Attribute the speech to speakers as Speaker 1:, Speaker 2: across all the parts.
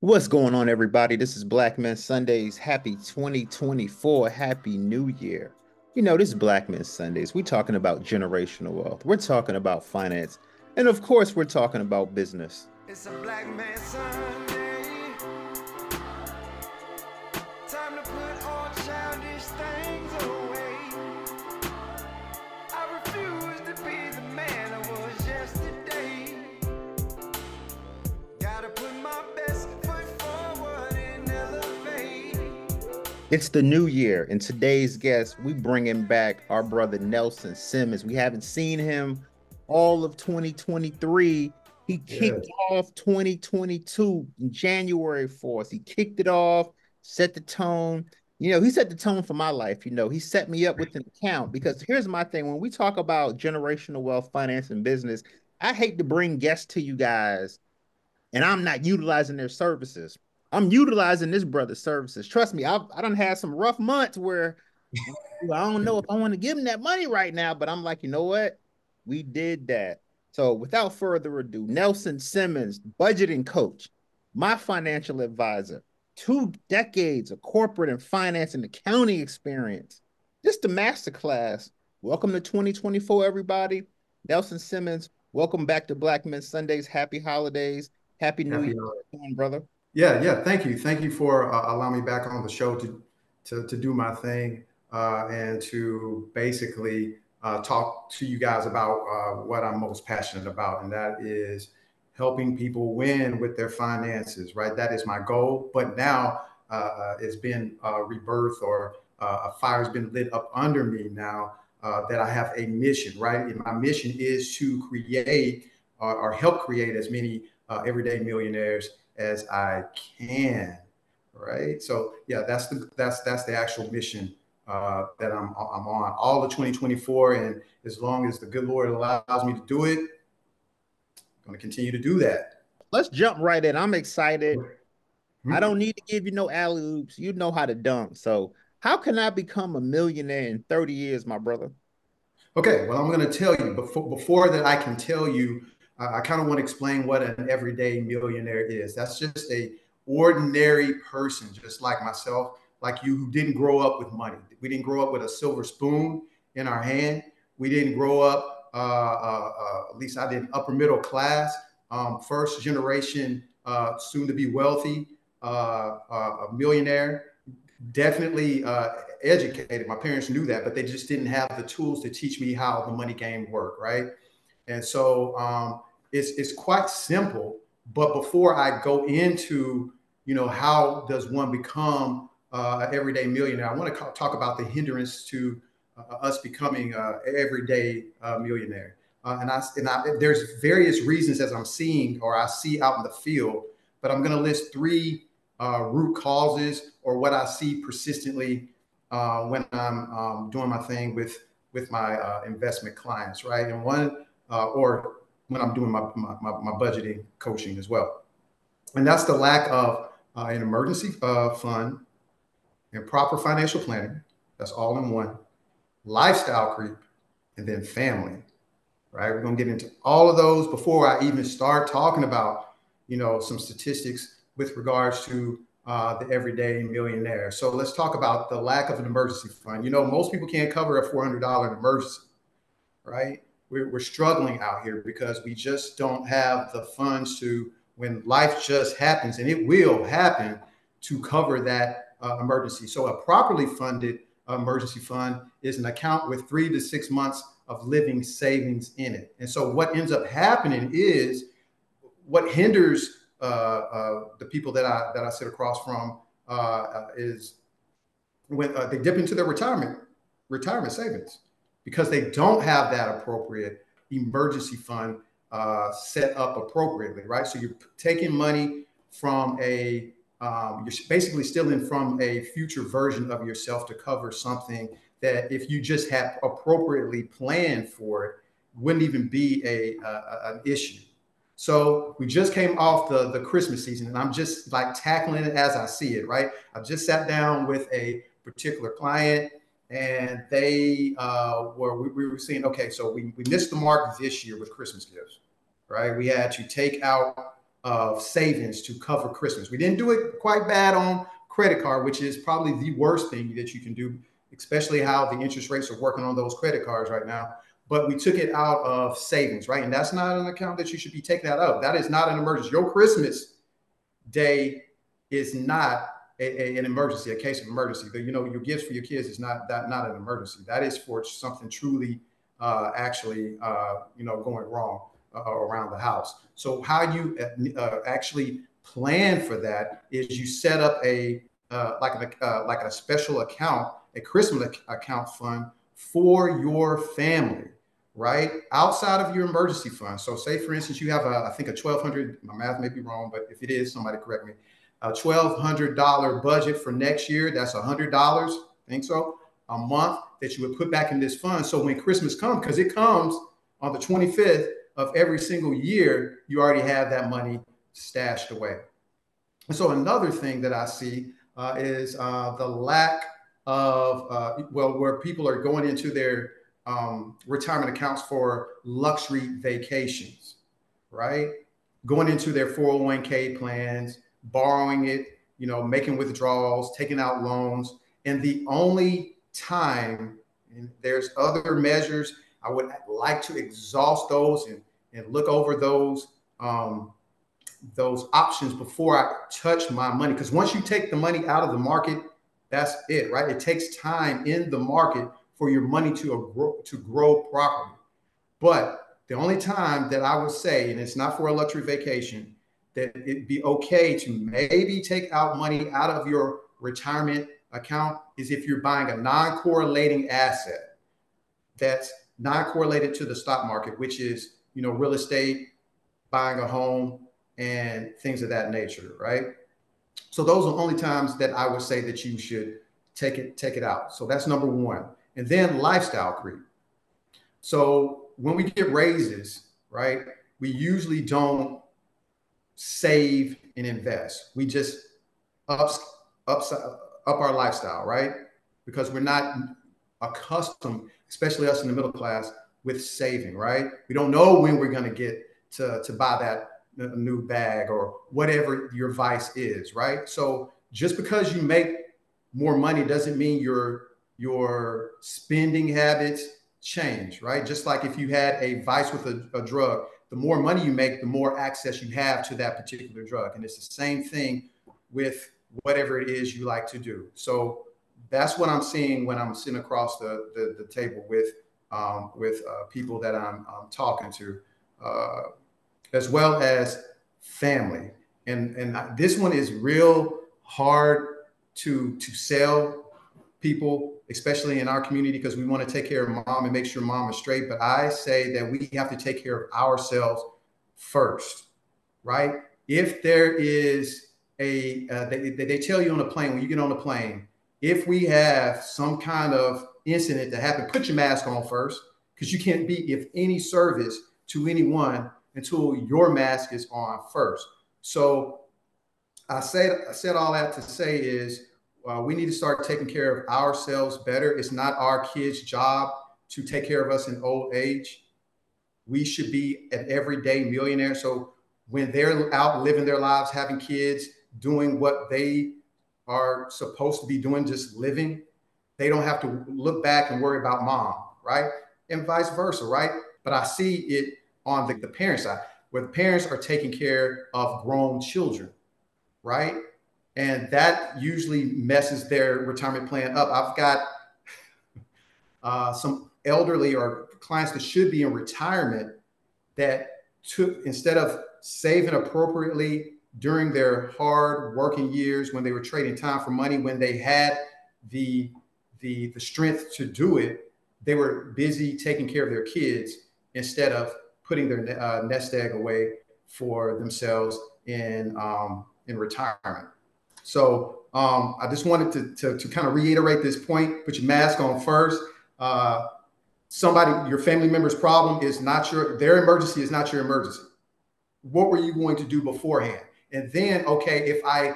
Speaker 1: What's going on, everybody? This is Black Men Sundays. Happy 2024. Happy New Year. You know, this is Black Men Sundays. We're talking about generational wealth. We're talking about finance. And of course, we're talking about business. It's a Black Sunday. It's the new year, and today's guest, we bringing back our brother Nelson Simmons. We haven't seen him all of 2023. He kicked yeah. off 2022 January 4th. He kicked it off, set the tone. You know, he set the tone for my life. You know, he set me up with an account because here's my thing when we talk about generational wealth, finance, and business, I hate to bring guests to you guys and I'm not utilizing their services I'm utilizing this brother's services. Trust me, I've I don't have some rough months where I don't know if I want to give him that money right now, but I'm like, you know what? We did that. So without further ado, Nelson Simmons, budgeting coach, my financial advisor, two decades of corporate and finance and accounting experience. Just a masterclass. Welcome to 2024, everybody. Nelson Simmons, welcome back to Black Men Sundays. Happy holidays. Happy New Happy Year, brother.
Speaker 2: Yeah, yeah. Thank you. Thank you for uh, allowing me back on the show to to, to do my thing uh, and to basically uh, talk to you guys about uh, what I'm most passionate about, and that is helping people win with their finances. Right, that is my goal. But now uh, uh, it's been rebirth, or a fire's been lit up under me now. that I have a mission, right? And my mission is to create or help create as many everyday millionaires as I can. Right. So yeah, that's the that's that's the actual mission uh, that I'm I'm on all of 2024, and as long as the good Lord allows me to do it, I'm going to continue to do that.
Speaker 1: Let's jump right in. I'm excited. Mm-hmm. I don't need to give you no alley oops. You know how to dunk. So how can I become a millionaire in 30 years, my brother?
Speaker 2: Okay, well, I'm going to tell you before before that I can tell you I kind of want to explain what an everyday millionaire is. That's just a ordinary person, just like myself, like you, who didn't grow up with money. We didn't grow up with a silver spoon in our hand. We didn't grow up, uh, uh, uh, at least I didn't, upper middle class, um, first generation, uh, soon to be wealthy, uh, uh, a millionaire. Definitely educated. My parents knew that, but they just didn't have the tools to teach me how the money game worked, right? And so um, it's, it's quite simple. But before I go into, you know, how does one become uh, an everyday millionaire, I want to talk about the hindrance to uh, us becoming an everyday uh, millionaire. Uh, and I, and I, there's various reasons as I'm seeing or I see out in the field, but I'm going to list three uh, root causes or what I see persistently uh, when I'm um, doing my thing with with my investment clients, right? And one or when I'm doing my, my, my, budgeting coaching as well. And that's the lack of uh, an emergency uh, fund and proper financial planning. That's all in one. Lifestyle creep, and then family. Right? We're gonna get into all of those before I even start talking about, you know, some statistics with regards to uh, the everyday millionaire. So let's talk about the lack of an emergency fund. You know, most people can't cover a $400 emergency, right? We're, we're struggling out here because we just don't have the funds to when life just happens and it will happen to cover that uh, emergency. So a properly funded emergency fund is an account with three to six months of living savings in it. And so what ends up happening is what hinders uh, uh, the people that I that I sit across from uh, is when uh, they dip into their retirement retirement savings because they don't have that appropriate emergency fund uh, set up appropriately, right? So you're taking money from a, um, you're basically stealing from a future version of yourself to cover something that if you just had appropriately planned for it, wouldn't even be a, a an issue. So we just came off the, the Christmas season, and I'm just like tackling it as I see it, right? I've just sat down with a particular client and they uh, were we, we, were seeing okay so we, we missed the mark this year with christmas gifts right we had to take out uh, of savings to cover Christmas. We didn't do it quite bad on credit card, which is probably the worst thing that you can do, especially how the interest rates are working on those credit cards right now. But we took it out of savings, right? And that's not an account that you should be taking that out. That is not an emergency. Your Christmas day is not a, a, an emergency, a case of emergency. But you know, your gifts for your kids is not that not an emergency. That is for something truly uh, actually uh, you know going wrong uh, around the house. So how you uh, uh, actually plan for that is you set up a uh, like a like a special account, a Christmas account fund for your family, right outside of your emergency fund. So say for instance you have a I think a twelve hundred. My math may be wrong, but if it is, somebody correct me. A twelve hundred dollar budget for next year. That's a hundred dollars. I Think so a month that you would put back in this fund. So when Christmas comes, because it comes on the 25th of every single year, you already have that money stashed away. And so another thing that I see uh, is uh, the lack of, uh, well, where people are going into their um, retirement accounts for luxury vacations, right? Going into their 401k plans, borrowing it, you know, making withdrawals, taking out loans. And the only time. And there's other measures. I would like to exhaust those and, and look over those um, those options before I touch my money. Because once you take the money out of the market, that's it, right? It takes time in the market for your money to grow to grow properly. But the only time that I would say, and it's not for a luxury vacation, that it'd be okay to maybe take out money out of your retirement account is if you're buying a non-correlating asset that's non-correlated to the stock market, which is you know real estate, buying a home, and things of that nature, right? So those are only times that I would say that you should take it take it out. So that's number one, and then lifestyle creep. So when we get raises, right, we usually don't save and invest. We just ups upside up our lifestyle, right? Because we're not accustomed, especially us in the middle class, with saving, right? We don't know when we're going to get to, to buy that new bag or whatever your vice is, right? So just because you make more money doesn't mean your your spending habits change, right? Just like if you had a vice with a, a drug, the more money you make, the more access you have to that particular drug. And it's the same thing with whatever it is you like to do. So that's what I'm seeing when I'm sitting across the the, the table with um, with uh, people that I'm, I'm talking to, uh, as well as family. And and this one is real hard to to sell people, especially in our community, because we want to take care of mom and make sure mom is straight. But I say that we have to take care of ourselves first, right? If there is a uh, they, they tell you on a plane when you get on the plane if we have some kind of incident that happened put your mask on first because you can't be of any service to anyone until your mask is on first so i said i said all that to say is uh, we need to start taking care of ourselves better it's not our kids job to take care of us in old age we should be an everyday millionaire so when they're out living their lives having kids doing what they are supposed to be doing, just living. They don't have to look back and worry about mom, right? And vice versa, right? But I see it on the, the parent side where the parents are taking care of grown children, right? And that usually messes their retirement plan up. I've got uh, some elderly or clients that should be in retirement that took instead of saving appropriately during their hard working years when they were trading time for money, when they had the the the strength to do it, they were busy taking care of their kids instead of putting their uh, nest egg away for themselves in um, in retirement. So um, I just wanted to, to, to kind of reiterate this point. Put your mask on first. Uh, somebody, your family member's problem is not your their emergency is not your emergency. What were you going to do beforehand? and then okay if i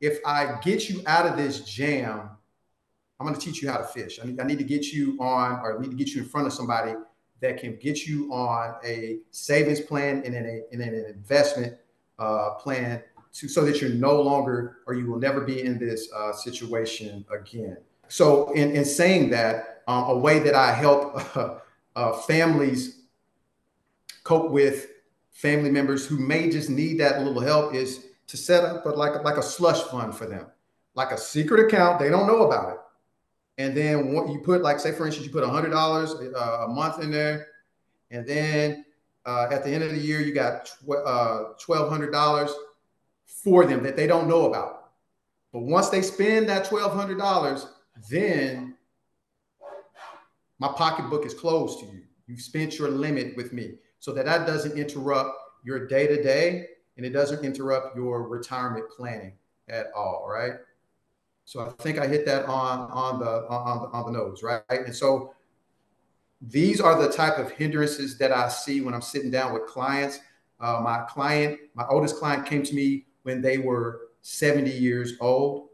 Speaker 2: if i get you out of this jam i'm going to teach you how to fish I need, I need to get you on or I need to get you in front of somebody that can get you on a savings plan and in, a, in an investment uh, plan to, so that you're no longer or you will never be in this uh, situation again. So, in, in saying that, um, a way that I help uh, uh, families cope with family members who may just need that little help is to set up but like, like a slush fund for them, like a secret account. They don't know about it. And then what you put, like, say, for instance, you put $100 uh, a month in there. And then uh, at the end of the year, you got $1,200 for them that they don't know about. But once they spend that twelve hundred dollars, then my pocketbook is closed to you. You've spent your limit with me, so that that doesn't interrupt your day to day and it doesn't interrupt your retirement planning at all, right? So I think I hit that on on the on the, on the nose, right? And so these are the type of hindrances that I see when I'm sitting down with clients. Uh, my client, my oldest client, came to me when they were 70 years old,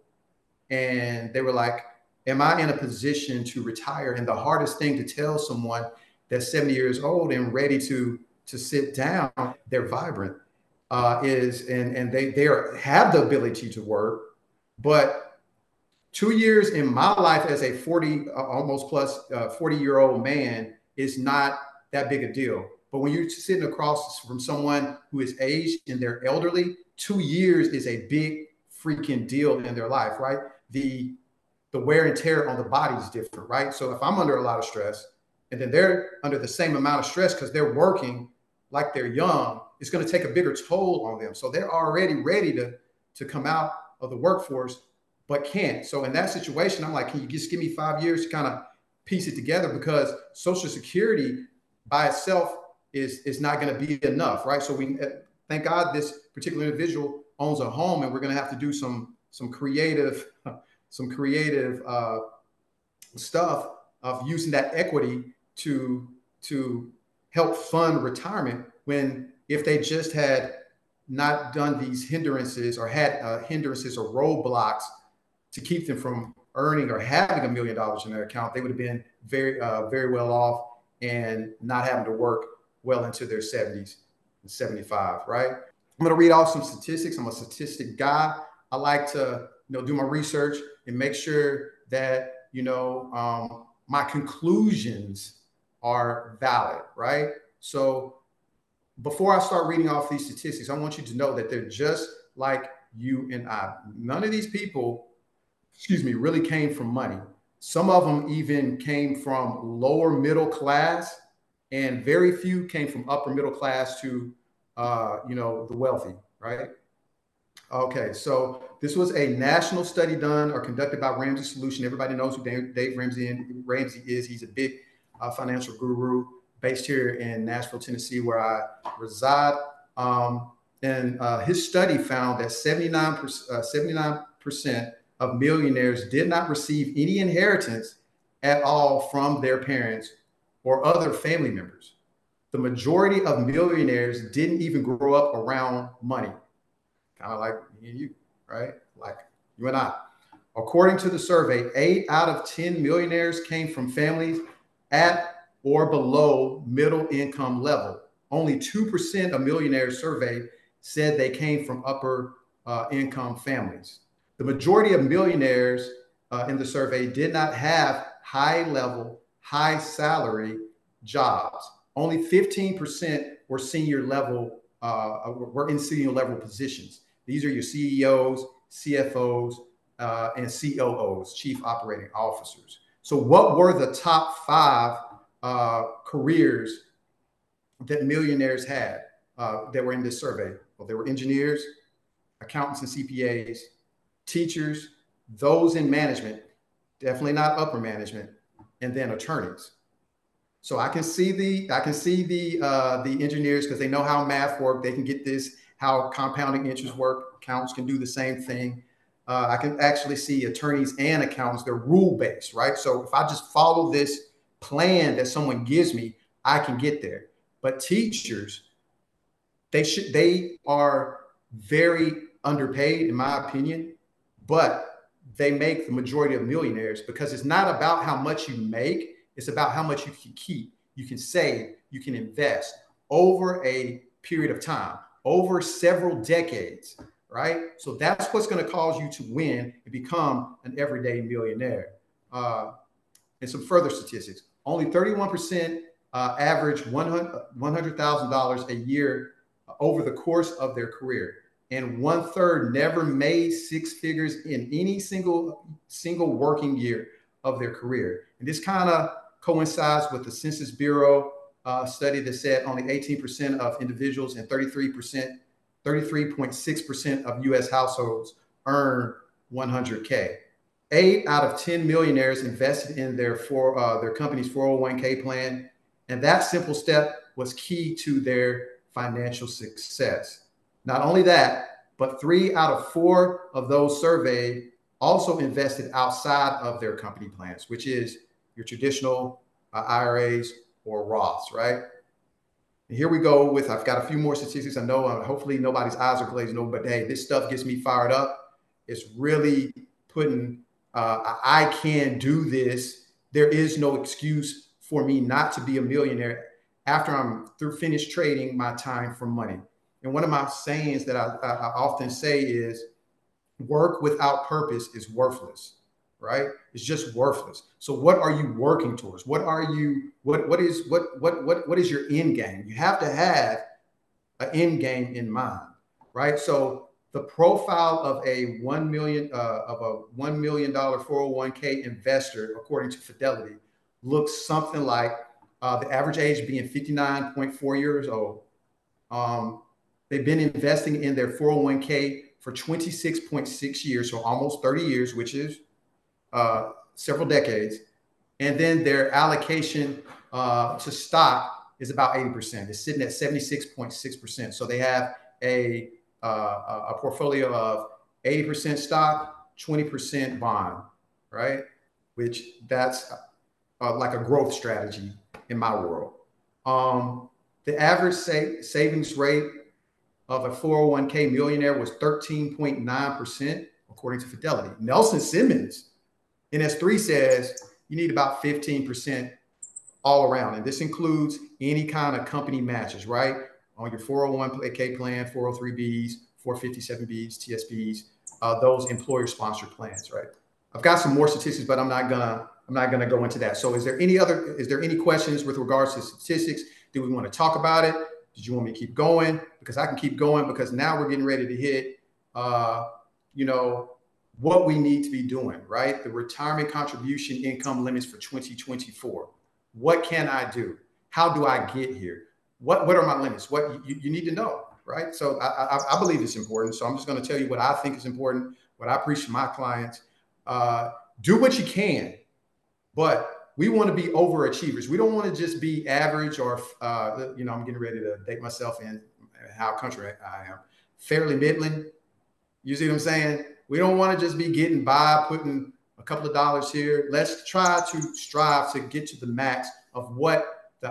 Speaker 2: and they were like, "Am I in a position to retire?" And the hardest thing to tell someone that's 70 years old and ready to to sit down, they're vibrant uh, is and and they they are, have the ability to work, but two years in my life as a 40 uh, almost plus uh, 40 year old man is not that big a deal. But when you're sitting across from someone who is aged and they're elderly, two years is a big freaking deal in their life, right? The the wear and tear on the body is different, right? So if I'm under a lot of stress, and then they're under the same amount of stress because they're working like they're young, it's going to take a bigger toll on them. So they're already ready to, to come out of the workforce, but can't. So in that situation, I'm like, can you just give me five years to kind of piece it together? Because Social Security by itself is, is not going to be enough, right? So we thank God this particular individual owns a home, and we're going to have to do some some creative some creative uh, stuff of using that equity to to help fund retirement when if they just had not done these hindrances or had uh, hindrances or roadblocks to keep them from earning or having a million dollars in their account, they would have been very, uh, very well off and not having to work well into their 70s and 75, right? I'm to read off some statistics. I'm a statistic guy. I like to, you know, do my research and make sure that, you know, um, my conclusions are valid, right? So before I start reading off these statistics, I want you to know that they're just like you and I. None of these people, excuse me, really came from money. Some of them even came from lower middle class, and very few came from upper middle class to, uh, you know, the wealthy, right? Okay, so this was a national study done or conducted by Ramsey Solution. Everybody knows who Dave, Ramsey, is. He's a big uh, financial guru based here in Nashville, Tennessee, where I reside. Um, and uh, his study found that 79%, uh, 79% of millionaires did not receive any inheritance at all from their parents or other family members. The majority of millionaires didn't even grow up around money, kind of like you, right? Like you and I. According to the survey, eight out of 10 millionaires came from families at or below middle income level. Only 2% of millionaires surveyed said they came from upper uh, income families. The majority of millionaires uh, in the survey did not have high level, high salary jobs. Only 15% were senior level, uh, were in senior level positions. These are your CEOs, CFOs, uh, and COOs, chief operating officers. So, what were the top five uh, careers that millionaires had uh, that were in this survey. Well, they were engineers, accountants and CPAs, teachers, those in management, definitely not upper management, and then attorneys. So I can see the I can see the uh, the engineers because they know how math work. They can get this how compounding interest work. Accountants can do the same thing. Uh, I can actually see attorneys and accountants. They're rule based, right? So if I just follow this plan that someone gives me, I can get there. But teachers, they should they are very underpaid, in my opinion, but they make the majority of millionaires because it's not about how much you make, it's about how much you can keep, you can save, you can invest over a period of time. over several decades, right? So that's what's going to cause you to win and become an everyday millionaire. Uh, and some further statistics only 31% uh, average $100,000 a year over the course of their career. And one third never made six figures in any single single working year of their career. And this kind of coincides with the Census Bureau uh, study that said only 18% of individuals and 33%, 33.6% of US households earn 100K. Eight out of 10 millionaires invested in their, for, uh, their company's 401k plan. And that simple step was key to their financial success. Not only that, but three out of four of those surveyed also invested outside of their company plans, which is your traditional uh, IRAs or Roths, right? And here we go with, I've got a few more statistics. I know uh, hopefully nobody's eyes are glazing over, but hey, this stuff gets me fired up. It's really putting, uh, I can do this. There is no excuse for me not to be a millionaire after I'm through finished trading my time for money. And one of my sayings that I, I often say is work without purpose is worthless right? It's just worthless. So what are you working towards? What are you what what is what what what what is your end game? You have to have an end game in mind, right? So the profile of a one million uh, of a one million dollar 401k investor, according to Fidelity, looks something like uh, the average age being 59.4 years old. Um, they've been investing in their 401k for 26.6 years, so almost 30 years, which is uh, several decades. And then their allocation uh, to stock is about 80%. It's sitting at 76.6%. So they have a, uh, a portfolio of 80% stock, 20% bond, right? Which that's uh, like a growth strategy in my world. Um, the average sa- savings rate of a 401k millionaire was 13.9%, according to Fidelity. Nelson Simmons NS3 says you need about 15% all around. And this includes any kind of company matches, right? On your 401k plan, 403Bs, 457Bs, TSPs, uh, those employer sponsored plans, right? I've got some more statistics, but I'm not gonna I'm not gonna go into that. So is there any other is there any questions with regards to statistics? Do we want to talk about it? Did you want me to keep going? Because I can keep going because now we're getting ready to hit uh, you know, what we need to be doing, right? The retirement contribution income limits for 2024. What can I do? How do I get here? What what are my limits? What you, you need to know, right? So I, I, I believe it's important. So I'm just going to tell you what I think is important, what I preach to my clients. Uh, do what you can, but we want to be overachievers. We don't want to just be average or, uh, you know, I'm getting ready to date myself in how country I am, fairly middling. You see what I'm saying? We don't want to just be getting by, putting a couple of dollars here. Let's try to strive to get to the max of what the,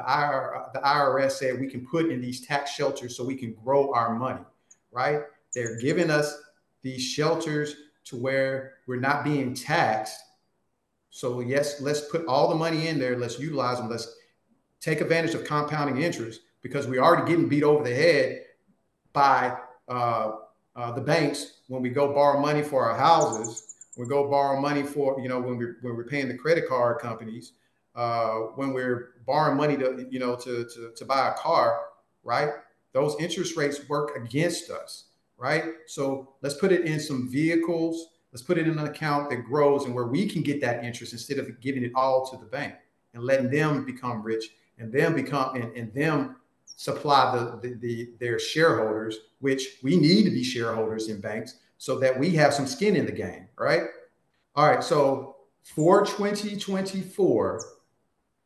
Speaker 2: the IRS said we can put in these tax shelters so we can grow our money, right? They're giving us these shelters to where we're not being taxed. So, yes, let's put all the money in there. Let's utilize them. Let's take advantage of compounding interest because we're already getting beat over the head by uh, uh, the banks when we go borrow money for our houses, we go borrow money for you know when we're when we're paying the credit card companies, uh, when we're borrowing money to you know to, to to buy a car, right? Those interest rates work against us, right? So let's put it in some vehicles. Let's put it in an account that grows and where we can get that interest instead of giving it all to the bank and letting them become rich and them become and, and them supply the, the, the, their shareholders, which we need to be shareholders in banks so that we have some skin in the game, right? All right, so for 2024,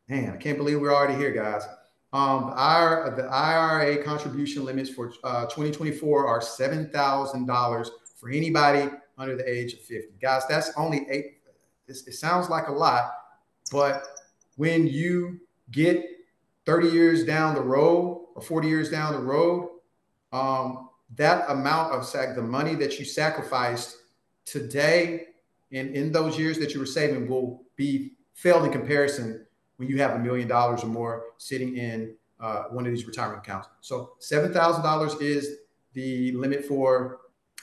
Speaker 2: man, I can't believe we're already here, guys. Um, our the IRA contribution limits for uh, 2024 are seven thousand dollars for anybody under the age of 50. Guys, that's only eight. It, sounds like a lot, but when you get 30 years down the road, or 40 years down the road, um, that amount of sac the money that you sacrificed today and in those years that you were saving will be failed in comparison when you have a million dollars or more sitting in uh, one of these retirement accounts. So seven thousand dollars is the limit for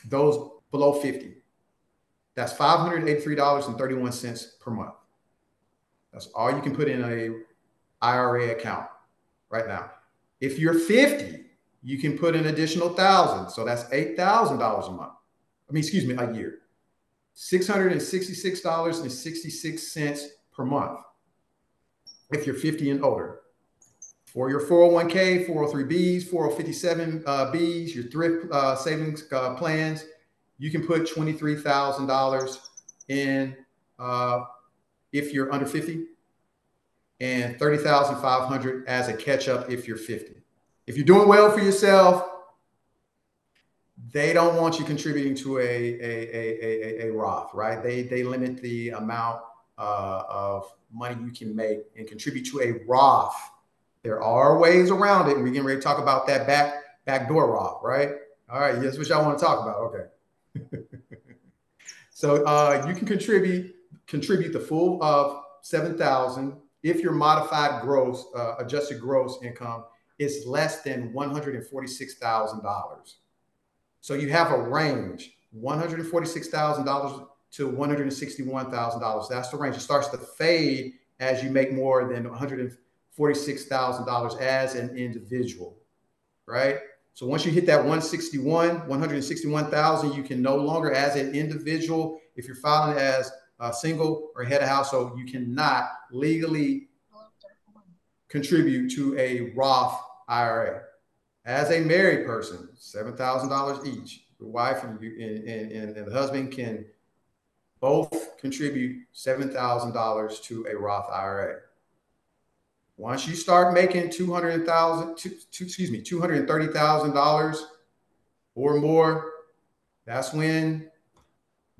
Speaker 2: those below 50. That's $583.31 per month. That's all you can put in a IRA account right now. If you're 50, you can put an additional thousand. So that's $8,000 a month. I mean, excuse me, a year. $666.66 per month if you're 50 and older. For your 401k, 403bs, 457bs, uh, your thrift uh, savings uh, plans, you can put $23,000 in uh, if you're under 50 and 30,500 as a catch up if you're 50. If you're doing well for yourself, they don't want you contributing to a, a, a, a, a Roth, right? They, they limit the amount uh, of money you can make and contribute to a Roth. There are ways around it, and we're getting ready to talk about that back backdoor Roth, right? All right, yes, what y'all want to talk about? Okay. so uh, you can contribute contribute the full of seven thousand if your modified gross uh, adjusted gross income is less than one hundred and forty six thousand dollars. So you have a range one hundred and forty six thousand dollars to $161,000. That's the range. It starts to fade as you make more than $146,000 as an individual, right? So once you hit that 161, 161,000, you can no longer, as an individual, if you're filing as a single or head of household, you cannot legally contribute to a Roth IRA. As a married person, $7,000 each. The wife and, you, and, and, and the husband can both contribute $7,000 to a Roth IRA. Once you start making 200,000, excuse me, $230,000 or more, that's when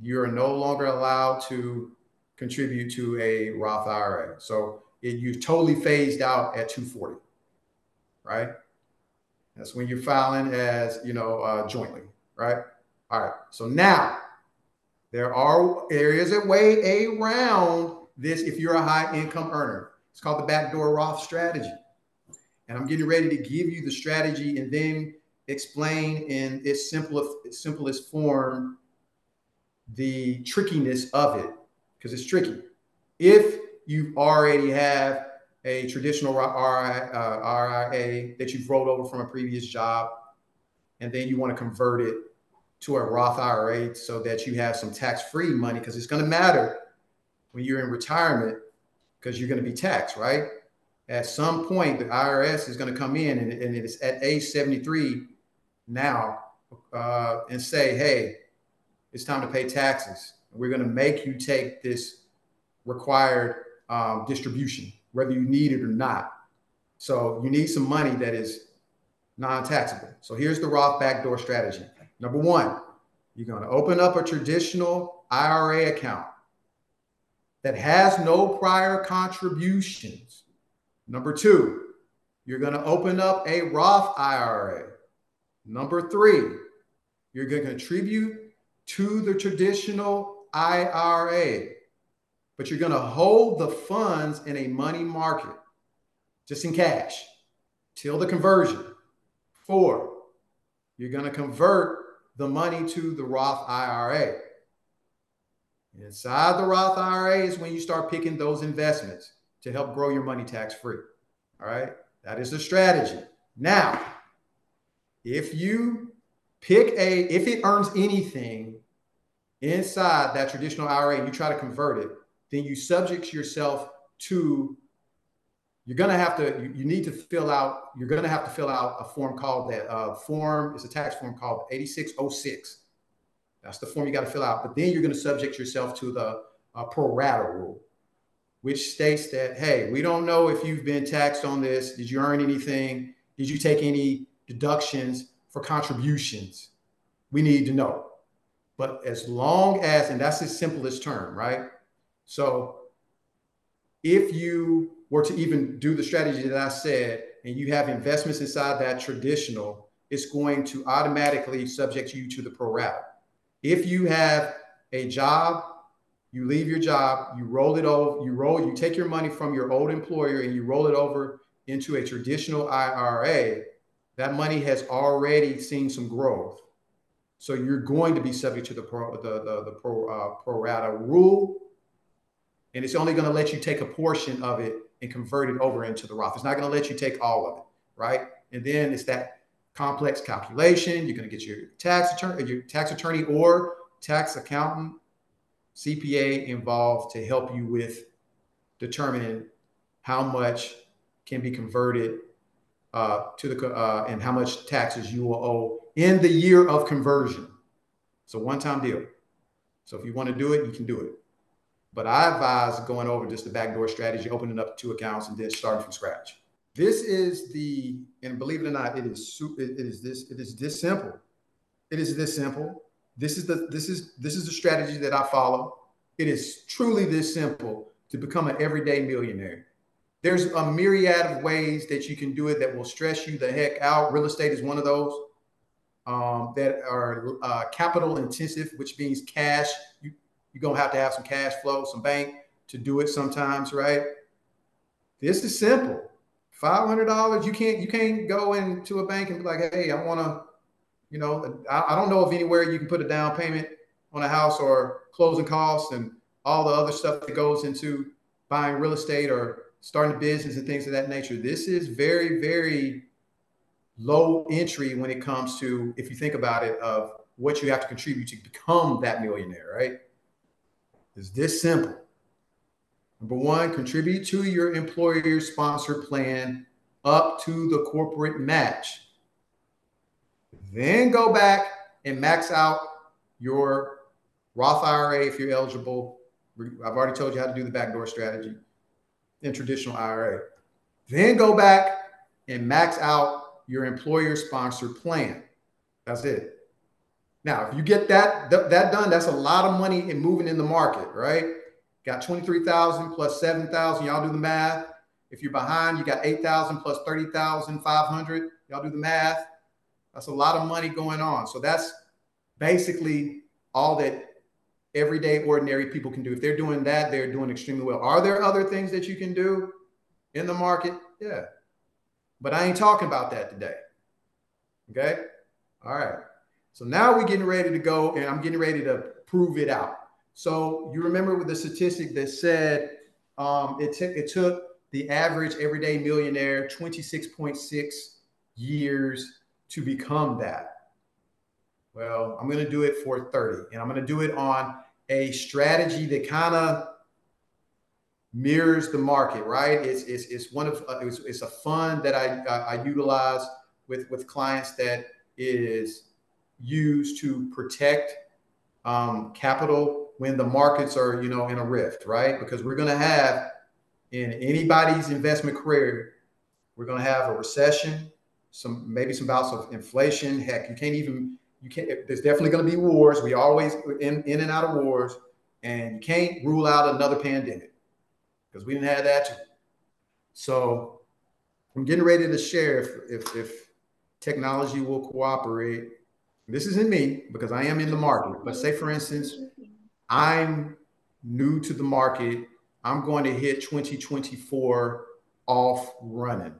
Speaker 2: you're no longer allowed to contribute to a Roth IRA. So it, you've totally phased out at 240, right? That's when you're filing as, you know, uh, jointly, right? All right. So now there are areas that way around this if you're a high income earner. It's called the backdoor Roth strategy. And I'm getting ready to give you the strategy and then explain in its simplest, simplest form the trickiness of it because it's tricky. If you already have a traditional RIA, uh, RIA that you've rolled over from a previous job, and then you want to convert it to a Roth IRA so that you have some tax free money because it's going to matter when you're in retirement because you're going to be taxed, right? At some point, the IRS is going to come in and, and it's at age 73 now uh, and say, hey, it's time to pay taxes. We're going to make you take this required um, distribution, whether you need it or not. So you need some money that is non taxable. So here's the Roth backdoor strategy. Number one, you're going to open up a traditional IRA account that has no prior contributions. Number two, you're going to open up a Roth IRA. Number three, you're going to contribute to the traditional IRA, but you're going to hold the funds in a money market, just in cash, till the conversion. Four, you're going to convert the money to the Roth IRA. Inside the Roth IRA is when you start picking those investments to help grow your money tax free. All right. That is the strategy. Now, if you pick a, if it earns anything inside that traditional IRA and you try to convert it, then you subject yourself to you're going to have to you, you, need to fill out you're going to have to fill out a form called that uh, form it's a tax form called 8606 that's the form you got to fill out but then you're going to subject yourself to the uh, pro rata rule which states that hey we don't know if you've been taxed on this. Did you earn anything? Did you take any deductions for contributions? We need to know. But as long as and that's the simplest term right? So if you were to even do the strategy that I said, and you have investments inside that traditional, it's going to automatically subject you to the pro rata. If you have a job, you leave your job, you roll it over, you roll, you take your money from your old employer and you roll it over into a traditional IRA, that money has already seen some growth. So you're going to be subject to the pro, the, the, the pro, uh, pro rata rule. And it's only going to let you take a portion of it and convert it over into the Roth. It's not going to let you take all of it, right? And then it's that complex calculation. You're going to get your tax attorney, your tax attorney or tax accountant, CPA involved to help you with determining how much can be converted uh, to the uh, and how much taxes you will owe in the year of conversion. It's a one-time deal. So if you want to do it, you can do it. But I advise going over just the backdoor strategy, opening up two accounts and then starting from scratch. This is the, and believe it or not, it is it is this, it is this simple. It is this simple. This is the this is this is the strategy that I follow. It is truly this simple to become an everyday millionaire. There's a myriad of ways that you can do it that will stress you the heck out. Real estate is one of those um, that are uh, capital intensive, which means cash. You, you're going to have to have some cash flow, some bank to do it sometimes, right? This is simple. Five hundred dollars. You can't you can't go into a bank and be like, hey, I want to, you know, I, I don't know of anywhere you can put a down payment on a house or closing costs and all the other stuff that goes into buying real estate or starting a business and things of that nature. This is very, very low entry when it comes to, if you think about it, of what you have to contribute to become that millionaire, right? It's this simple. Number one, contribute to your employer sponsored plan up to the corporate match. Then go back and max out your Roth IRA if you're eligible. I've already told you how to do the backdoor strategy in traditional IRA. Then go back and max out your employer sponsored plan. That's it. Now, if you get that th- that done, that's a lot of money in moving in the market, right? Got 23,000 plus 7,000. Y'all do the math. If you're behind, you got 8,000 plus 30,500. Y'all do the math. That's a lot of money going on. So that's basically all that everyday ordinary people can do. If they're doing that, they're doing extremely well. Are there other things that you can do in the market? Yeah. But I ain't talking about that today. Okay. All right. So now we're getting ready to go and I'm getting ready to prove it out. So you remember with the statistic that said um, it, took it took the average everyday millionaire 26.6 years to become that. Well, I'm going to do it for 30, and I'm going to do it on a strategy that kind of mirrors the market, right? It's, it's, it's one of uh, it's, it's a fund that I, I, I utilize with with clients that is used to protect um, capital when the markets are you know in a rift, right? Because we're going to have in anybody's investment career, we're going to have a recession, some maybe some bouts of inflation. Heck, you can't even you can't there's definitely going to be wars we always in, in and out of wars and you can't rule out another pandemic because we didn't have that too. so i'm getting ready to share if, if, if technology will cooperate this isn't me because i am in the market but say for instance i'm new to the market i'm going to hit 2024 off running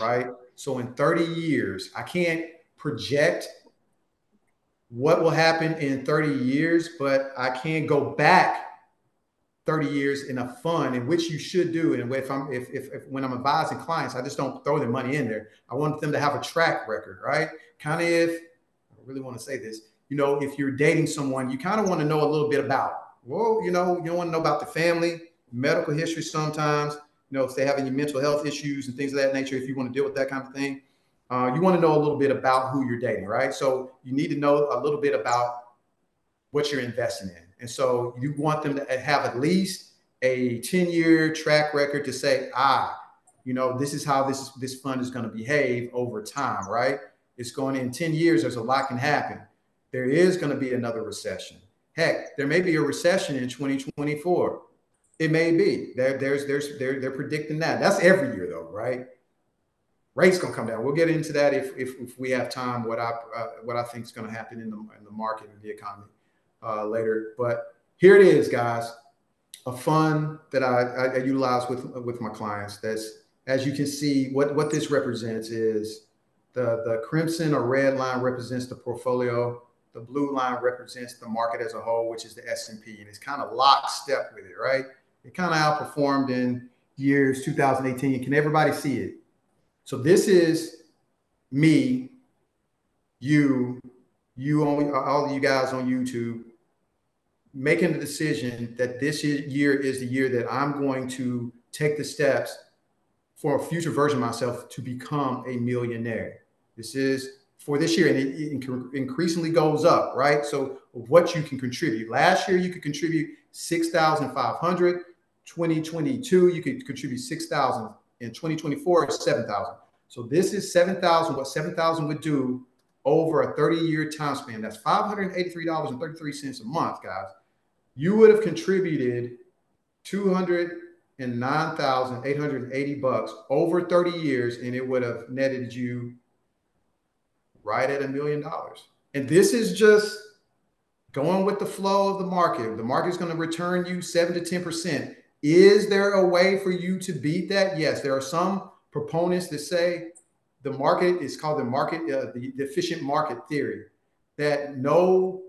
Speaker 2: right so in 30 years i can't project what will happen in 30 years, but I can go back 30 years in a fund in which you should do. And if I'm if, if, if when I'm advising clients, I just don't throw their money in there. I want them to have a track record, right? Kind of if I really want to say this, you know, if you're dating someone, you kind of want to know a little bit about. Well, you know, you want to know about the family, medical history sometimes, you know, if they have any mental health issues and things of that nature, if you want to deal with that kind of thing. Uh, you want to know a little bit about who you're dating, right? So you need to know a little bit about what you're investing in. And so you want them to have at least a 10 year track record to say, ah, you know, this is how this, this fund is going to behave over time, right? It's going in 10 years, there's a lot can happen. There is going to be another recession. Heck, there may be a recession in 2024. It may be. There, there's, there's, they're, they're predicting that. That's every year, though, right? rates gonna come down. We'll get into that if, if, if we have time. What I uh, what I think is going to happen in the in the market and the economy uh, later. But here it is, guys. A fund that I, I, I utilize with with my clients. That's as you can see, what what this represents is The, the crimson or red line represents the portfolio. The blue line represents the market as a whole, which is the S&P, and it's kind of lockstep with it, right? It kind of outperformed in years 2018. Can everybody see it? So this is me, you, you all of you guys on YouTube making the decision that this year is the year that I'm going to take the steps for a future version of myself to become a millionaire. This is for this year, and it, it increasingly goes up, right? So what you can contribute. Last year, you could contribute six thousand five hundred. 2022, you could contribute six thousand. In 2024, it's seven thousand. So this is seven thousand. What seven thousand would do over a 30-year time span? That's five hundred eighty-three dollars and thirty-three cents a month, guys. You would have contributed two hundred and nine thousand eight hundred eighty bucks over 30 years, and it would have netted you right at a million dollars. And this is just going with the flow of the market. The market is going to return you seven to 10%. Is there a way for you to beat that? Yes, there are some proponents that say the market is called the market, uh, the, the efficient market theory, that no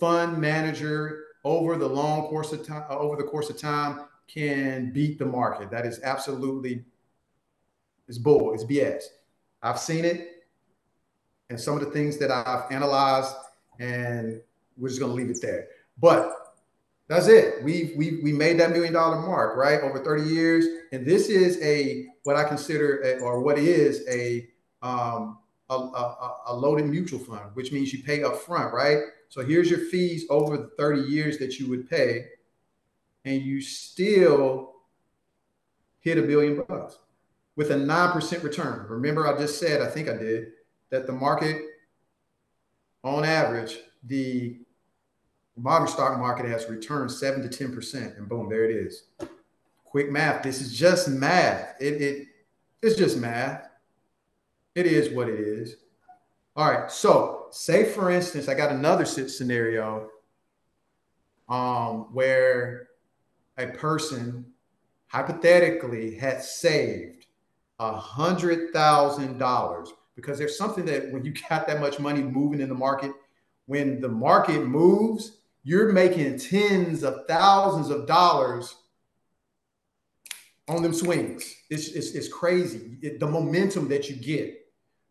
Speaker 2: fund manager over the long course of time, uh, over the course of time, can beat the market. That is absolutely, it's bull, it's BS. I've seen it and some of the things that I've analyzed, and we're just to leave it there. But that's it. We've we we made that million dollar mark, right? Over 30 years, and this is a what I consider a, or what is a um, a, a, a, loaded mutual fund, which means you pay up front, right? So here's your fees over the 30 years that you would pay, and you still hit a billion bucks with a 9% return. Remember, I just said, I think I did, that the market, on average, the modern stock market has returned seven to 10%. And boom, there it is. Quick math. This is just math. It, it it's just math. It is what it is. All right. So say for instance, I got another scenario um, where a person hypothetically had saved a hundred thousand dollars because there's something that when you got that much money moving in the market, when the market moves, you're making tens of thousands of dollars on them swings. It's, it's, it's crazy. It, the momentum that you get,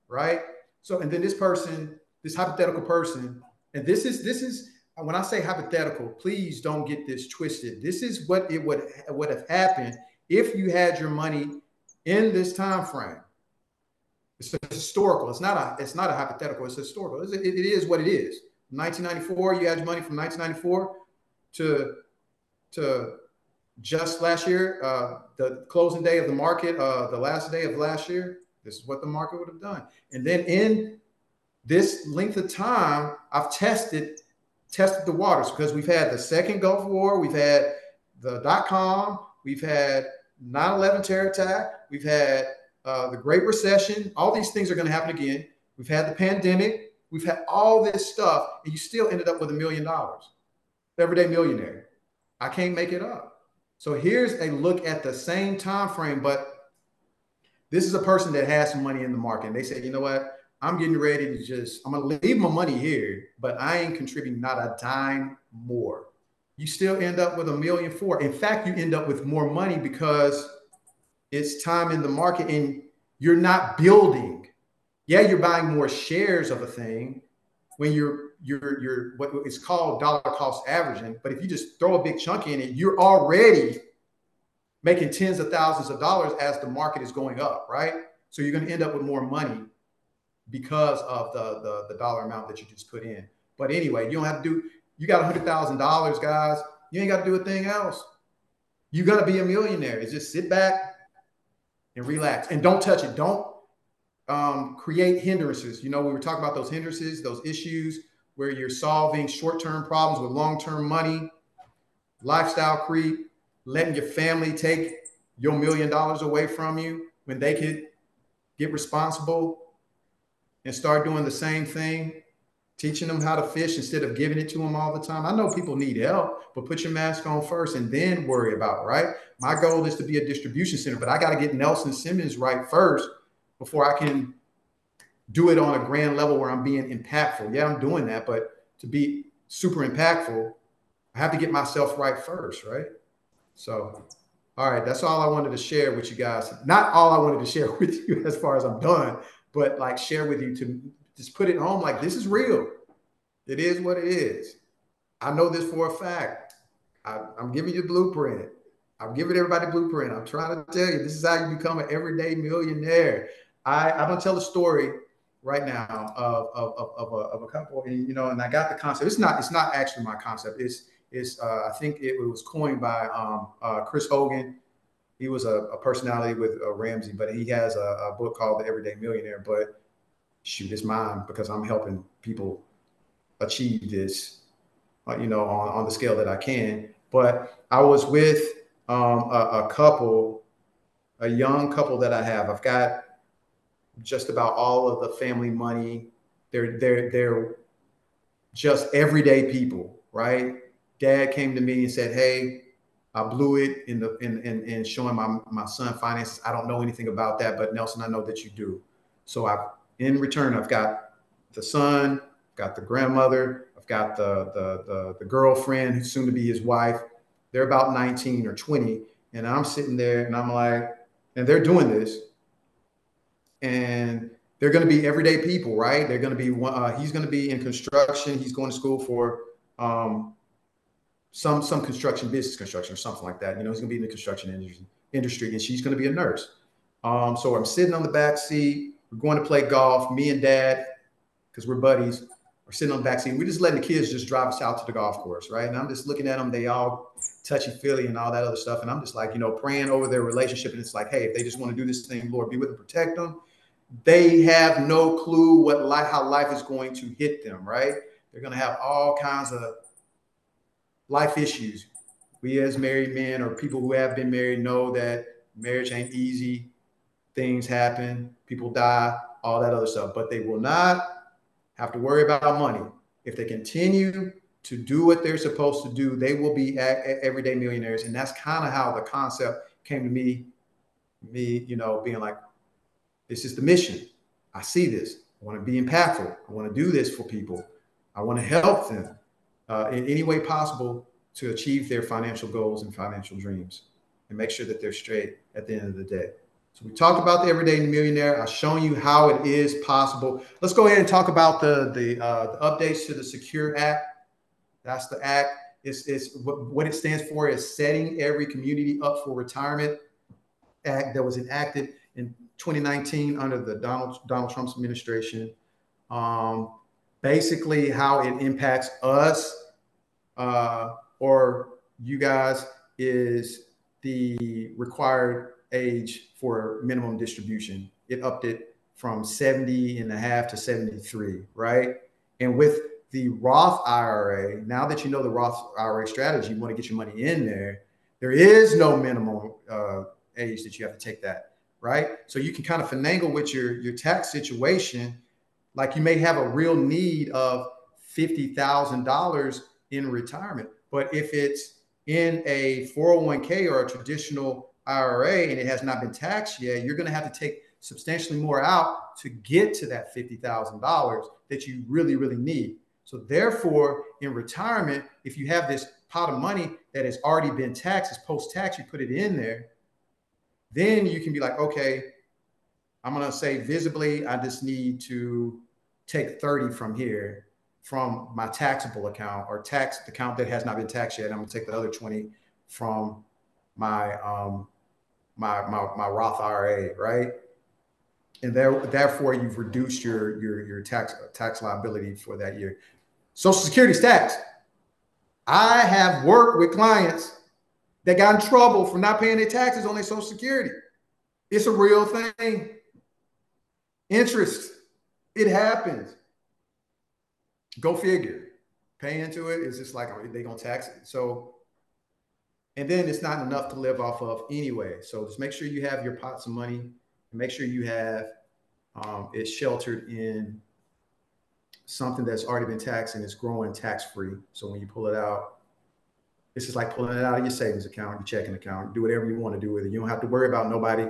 Speaker 2: right? So, and then this person, this hypothetical person, and this is, this is, when I say hypothetical, please don't get this twisted. This is what it would, would have happened if you had your money in this time frame. It's historical. It's not a. It's not a hypothetical. It's historical. It's, it, it is what it is. 1994. You had money from 1994 to to just last year, uh, the closing day of the market, uh, the last day of last year. This is what the market would have done. And then in this length of time, I've tested tested the waters because we've had the second Gulf War, we've had the dot com, we've had 9/11 terror attack, we've had uh, the Great Recession, all these things are going to happen again. We've had the pandemic, we've had all this stuff, and you still ended up with a million dollars. Everyday millionaire. I can't make it up. So here's a look at the same time frame, but this is a person that has some money in the market. And they say, you know what? I'm getting ready to just, I'm gonna leave my money here, but I ain't contributing not a dime more. You still end up with a million four. In fact, you end up with more money because it's time in the market and you're not building. Yeah, you're buying more shares of a thing when you're you're you're what is called dollar cost averaging. But if you just throw a big chunk in it, you're already making tens of thousands of dollars as the market is going up, right? So you're going to end up with more money because of the, the the dollar amount that you just put in. But anyway, you don't have to do. You got a hundred thousand dollars, guys. You ain't got to do a thing else. You're gonna be a millionaire. It's just sit back, and relax and don't touch it. Don't um, create hindrances. You know, we were talking about those hindrances, those issues where you're solving short term problems with long term money, lifestyle creep, letting your family take your million dollars away from you when they could get responsible and start doing the same thing teaching them how to fish instead of giving it to them all the time. I know people need help, but put your mask on first and then worry about, right? My goal is to be a distribution center, but I got to get Nelson Simmons right first before I can do it on a grand level where I'm being impactful. Yeah, I'm doing that, but to be super impactful, I have to get myself right first, right? So, all right, that's all I wanted to share with you guys. Not all I wanted to share with you as far as I'm done, but like share with you to just put it home like this is real. It is what it is. I know this for a fact. I, am giving you blueprint. I'm giving everybody blueprint. I'm trying to tell you this is how you become an everyday millionaire. I, I'm gonna tell a story right now of, of, of, of, a, of a couple, and you know, and I got the concept. It's not it's not actually my concept. It's it's uh, I think it was coined by um, uh, Chris Hogan. He was a, a personality with uh, Ramsey, but he has a, a book called The Everyday Millionaire. But shoot, it's mine because I'm helping people achieve this, uh, you know, on, on the scale that I can. But I was with um, a, a couple, a young couple that I have. I've got just about all of the family money. They're they're they're just everyday people, right? Dad came to me and said, "Hey, I blew it in the in in, in showing my my son finances. I don't know anything about that, but Nelson, I know that you do. So I, in return, I've got the son, I've got the grandmother, I've got the the the, the girlfriend who's soon to be his wife. They're about 19 or 20, and I'm sitting there and I'm like, and they're doing this, and they're going to be everyday people, right? They're going to be uh, he's going to be in construction. He's going to school for um, some some construction, business construction, or something like that. You know, he's going to be in the construction industry, industry, and she's going to be a nurse. Um, so I'm sitting on the back seat. We're going to play golf. Me and Dad, because we're buddies, are sitting on the back seat. We're just letting the kids just drive us out to the golf course, right? And I'm just looking at them. They all touchy feely and all that other stuff. And I'm just like, you know, praying over their relationship. And it's like, hey, if they just want to do this thing, Lord, be with them, protect them. They have no clue what life, how life is going to hit them, right? They're going to have all kinds of life issues. We as married men or people who have been married know that marriage ain't easy. Things happen, people die, all that other stuff, but they will not have to worry about money. If they continue to do what they're supposed to do, they will be everyday millionaires. And that's kind of how the concept came to me, me, you know, being like, this is the mission. I see this. I want to be impactful. I want to do this for people. I want to help them uh, in any way possible to achieve their financial goals and financial dreams and make sure that they're straight at the end of the day. So we talked about the everyday millionaire. I've shown you how it is possible. Let's go ahead and talk about the the, uh, the updates to the Secure Act. That's the act. It's, it's what, it stands for is setting every community up for retirement act that was enacted in 2019 under the Donald Donald Trump's administration. Um, basically, how it impacts us uh, or you guys is the required age for minimum distribution. It upped it from 70 and a half to 73, right? And with the Roth IRA, now that you know the Roth IRA strategy, you want to get your money in there, there is no minimum uh, age that you have to take that, right? So you can kind of finagle with your, your tax situation. Like you may have a real need of $50,000 in retirement. But if it's in a 401k or a traditional IRA and it has not been taxed yet, you're going to have to take substantially more out to get to that $50,000 that you really, really need. So, therefore, in retirement, if you have this pot of money that has already been taxed, it's post tax, you put it in there, then you can be like, okay, I'm going to say visibly, I just need to take 30 from here from my taxable account or tax the account that has not been taxed yet. I'm going to take the other 20 from my um, my, my, my Roth IRA, right? And there, therefore, you've reduced your, your, your tax, tax liability for that year. Social Security tax. I have worked with clients that got in trouble for not paying their taxes on their Social Security. It's a real thing. Interest, it happens. Go figure. Pay into it. It's just like they gonna tax it. So and then it's not enough to live off of anyway. So just make sure you have your pots of money and make sure you have um, it sheltered in something that's already been taxed and it's growing tax free. So when you pull it out, this is like pulling it out of your savings account, your checking account, do whatever you want to do with it. You don't have to worry about nobody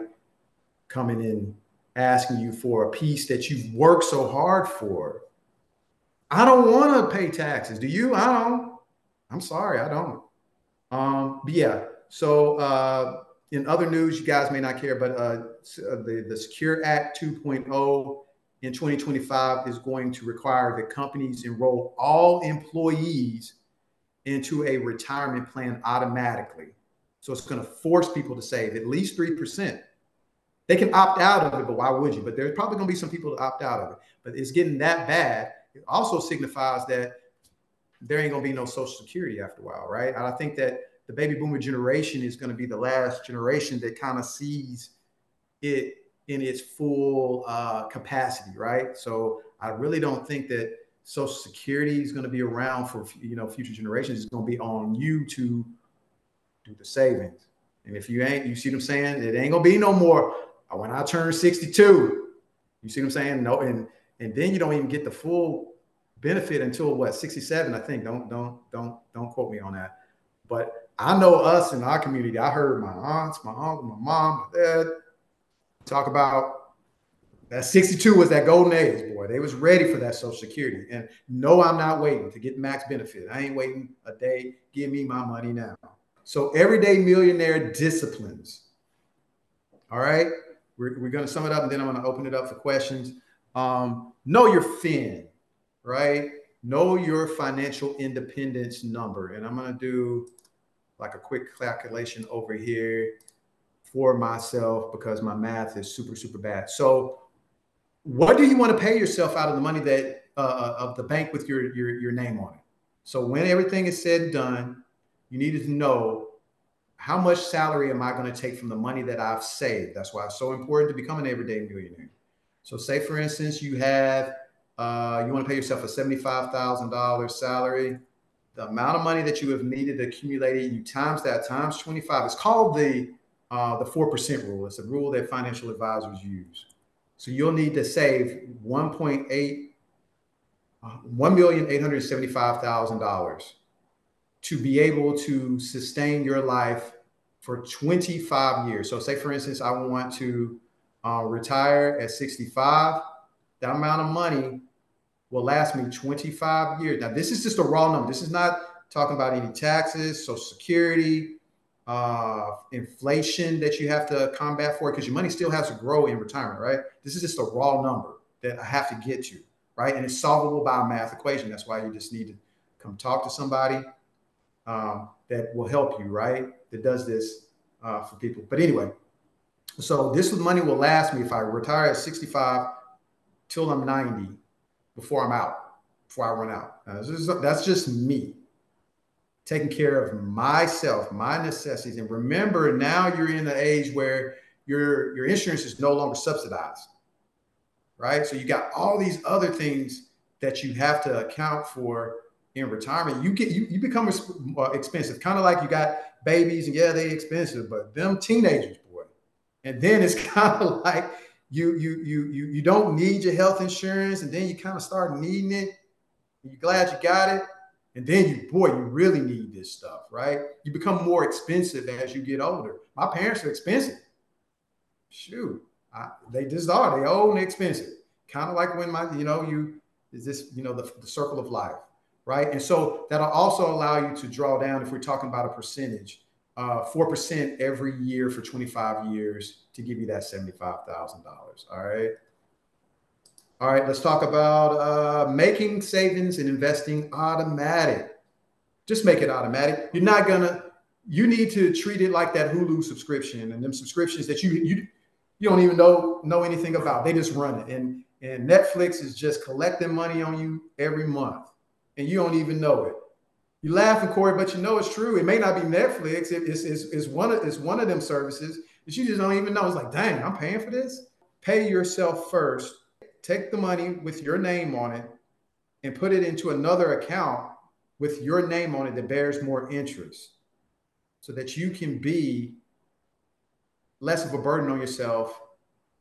Speaker 2: coming in asking you for a piece that you've worked so hard for. I don't want to pay taxes. Do you? I don't. I'm sorry, I don't. Um, but yeah, so uh, in other news, you guys may not care, but uh, uh the, the Secure Act 2.0 in 2025 is going to require that companies enroll all employees into a retirement plan automatically. So it's going to force people to save at least 3%. They can opt out of it, but why would you? But there's probably going to be some people to opt out of it. But it's getting that bad. It also signifies that there ain't to be no Social Security after a while, right? And I think that the baby boomer generation is to be the last generation that kind of sees it in its full uh, capacity, right? So I really don't think that Social Security is going to be around for you know future generations. It's going to be on you to do the savings. And if you ain't, you see what I'm saying? It ain't gonna be no more. Uh, when I turn 62, you see what I'm saying? No, and and then you don't even get the full benefit until what 67, I think. Don't don't don't don't quote me on that. But I know us in our community. I heard my aunts, my uncle, my mom, my dad talk about that 62 was that golden age, boy. They was ready for that Social Security. And no, I'm not waiting to get max benefit. I ain't waiting a day. Give me my money now. So everyday millionaire disciplines. All right. We're, we're going to sum it up and then I'm going to open it up for questions. Um, know your fin, right? Know your financial independence number. And I'm going to do like a quick calculation over here for myself because my math is super, super bad. So what do you want to pay yourself out of the money that uh, uh, of the bank with your, your, your name on it? So when everything is said and done, you needed to know how much salary am I going to take from the money that I've saved? That's why it's so important to become an everyday millionaire. So, say for instance, you have uh, you want to pay yourself a seventy-five thousand dollars salary. The amount of money that you have needed accumulated, you times that times twenty-five. It's called the uh, the four percent rule. It's a rule that financial advisors use. So you'll need to save one point eight, uh, one million eight hundred seventy-five thousand dollars to be able to sustain your life for 25 years. So, say for instance, I want to uh, retire at 65. That amount of money will last me 25 years. Now, this is just a raw number. This is not talking about any taxes, Social Security, uh, inflation that you have to combat for because your money still has to grow in retirement, right? This is just a raw number that I have to get to, right? And it's solvable by a math equation. That's why you just need to come talk to somebody um, that will help you, right? That does this uh, for people. But anyway, so this money will last me if I retire at 65 till I'm 90 before I'm out, before I run out. Just, that's just me taking care of myself, my necessities. And remember, now you're in the age where your your insurance is no longer subsidized, right? So you got all these other things that you have to account for in retirement, you get you, you become uh, expensive. Kind of like you got babies, and yeah, they expensive, but them teenagers, boy. And then it's kind of like you you you you you don't need your health insurance, and then you kind of start needing it. You're glad you got it, and then you boy, you really need this stuff, right? You become more expensive as you get older. My parents are expensive. Shoot, I, they just are. They old and expensive. Kind of like when my you know you is this you know the, the circle of life right? And so that'll also allow you to draw down, if we're talking about a percentage, uh, 4% every year for 25 years to give you that $75,000. All right. All right, let's talk about uh, making savings and investing automatic. Just make it automatic. You're not gonna. You need to treat it like that Hulu subscription and them subscriptions that you you you don't even know know anything about. They just run it, and and Netflix is just collecting money on you every month and you don't even know it. You laughing, Corey, but you know it's true. It may not be Netflix. It, it's, it's, it's, one of, it's one of them services that you just don't even know. It's like, dang, I'm paying for this. Pay yourself first. Take the money with your name on it and put it into another account with your name on it that bears more interest so that you can be less of a burden on yourself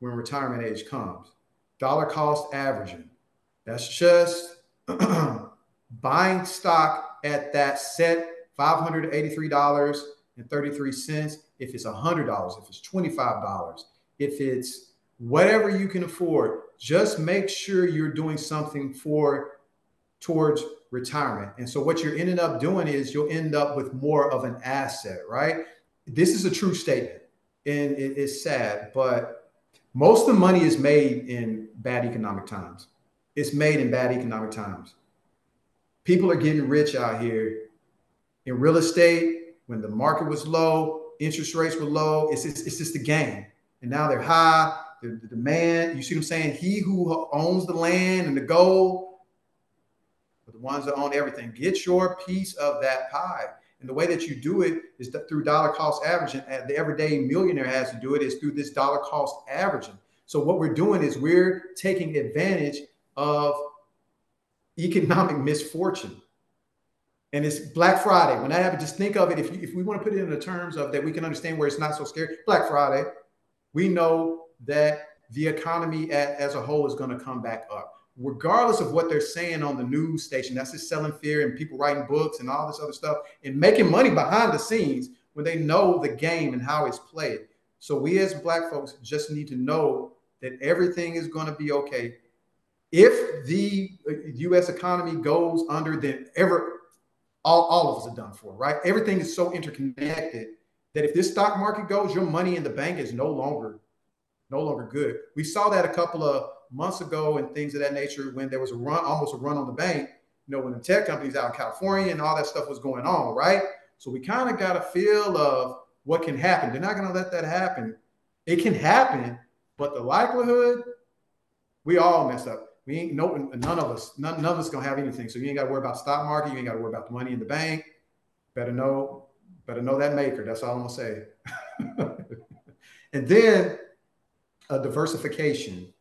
Speaker 2: when retirement age comes. Dollar cost averaging. That's just buying stock at that set $583.33 if it's $100, if it's $25, if it's whatever you can afford. Just make sure you're doing something for towards retirement. And so what you're ending up doing is you'll end up with more of an asset, right? This is a true statement. And it is sad, but most of the money is made in bad economic times. It's made in bad economic times. People are getting rich out here in real estate when the market was low, interest rates were low. It's just, it's just a game. And now they're high. The, the demand, you see what I'm saying? He who owns the land and the gold, the ones that own everything, get your piece of that pie. And the way that you do it is through dollar cost averaging. The everyday millionaire has to do it is through this dollar cost averaging. So what we're doing is we're taking advantage of economic misfortune. And it's Black Friday. When I have just think of it, if, you, if we want to put it in the terms of that, we can understand where it's not so scary. Black Friday, we know that the economy as a whole is going to come back up, regardless of what they're saying on the news station. That's just selling fear and people writing books and all this other stuff and making money behind the scenes when they know the game and how it's played. So we as Black folks just need to know that everything is going to be okay. If the uh, U.S. economy goes under, then ever all, all of us are done for, right? Everything is so interconnected that if this stock market goes, your money in the bank is no longer no longer good. We saw that a couple of months ago and things of that nature when there was a run, almost a run on the bank. You know, when the tech companies out in California and all that stuff was going on, right? So we kind of got a feel of what can happen. They're not going to let that happen. It can happen, but the likelihood, we all mess up. We ain't no none of us, none, none of us gonna have anything. So you ain't got to worry about stock market. You ain't got to worry about the money in the bank. Better know, better know that maker. That's all I'm gonna say. and then a diversification,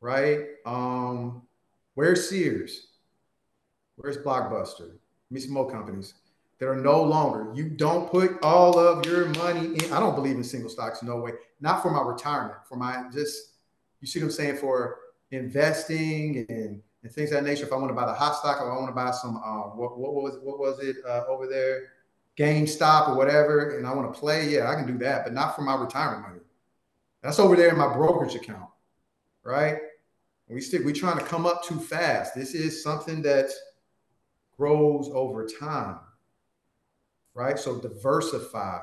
Speaker 2: right? Um, where's Sears? Where's Blockbuster? Me some more companies that are no longer. You don't put all of your money in. I don't believe in single stocks, no way. Not for my retirement, for my just, you see what I'm saying, for investing and, and things of that nature. If I want to buy the hot stock or I want to buy some, uh, what, what was what was it uh, over there, GameStop or whatever, and I want to play, yeah, I can do that, but not for my retirement money. That's over there in my brokerage account, right? We stick, We're trying to come up too fast. This is something that grows over time right? So diversify.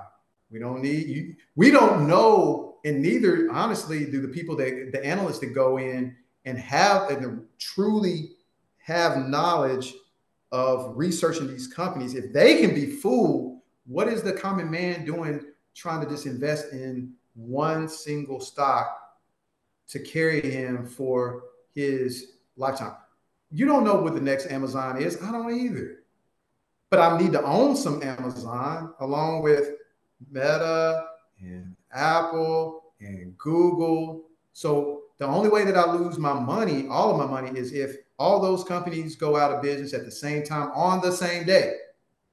Speaker 2: We don't need you. We don't know, and neither, honestly, do the people that the analysts that go in and have and truly have knowledge of researching these companies. If they can be fooled, what is the common man doing trying to just invest in one single stock to carry him for his lifetime? You don't know what the next Amazon is. I don't either but I need to own some Amazon along with Meta and Apple and Google. So the only way that I lose my money, all of my money, is if all those companies go out of business at the same time on the same day.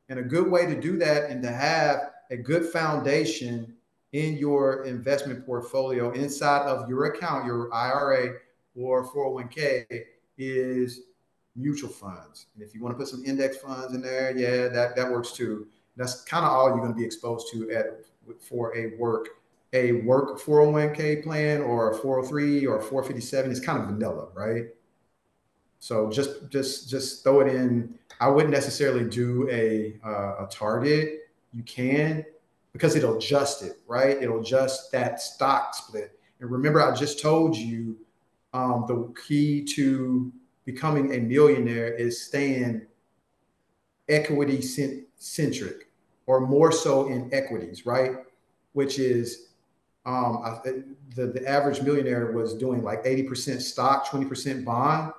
Speaker 2: And a good way to do that and to have a good foundation in your investment portfolio inside of your account, your IRA or 401k, is mutual funds. And if you want to put some index funds in there, yeah, that, that works too. That's kind of all you're going to be exposed to at for a work a work 401k plan or a 403 or a 457 is kind of vanilla, right? So just just just throw it in. I wouldn't necessarily do a uh, a target. You can because it'll adjust it, right? It'll adjust that stock split. And remember, I just told you um, the key to becoming a millionaire is staying equity centric or more so in equities, right? Which is um, I, the, the average millionaire was doing like 80% stock, 20% bond.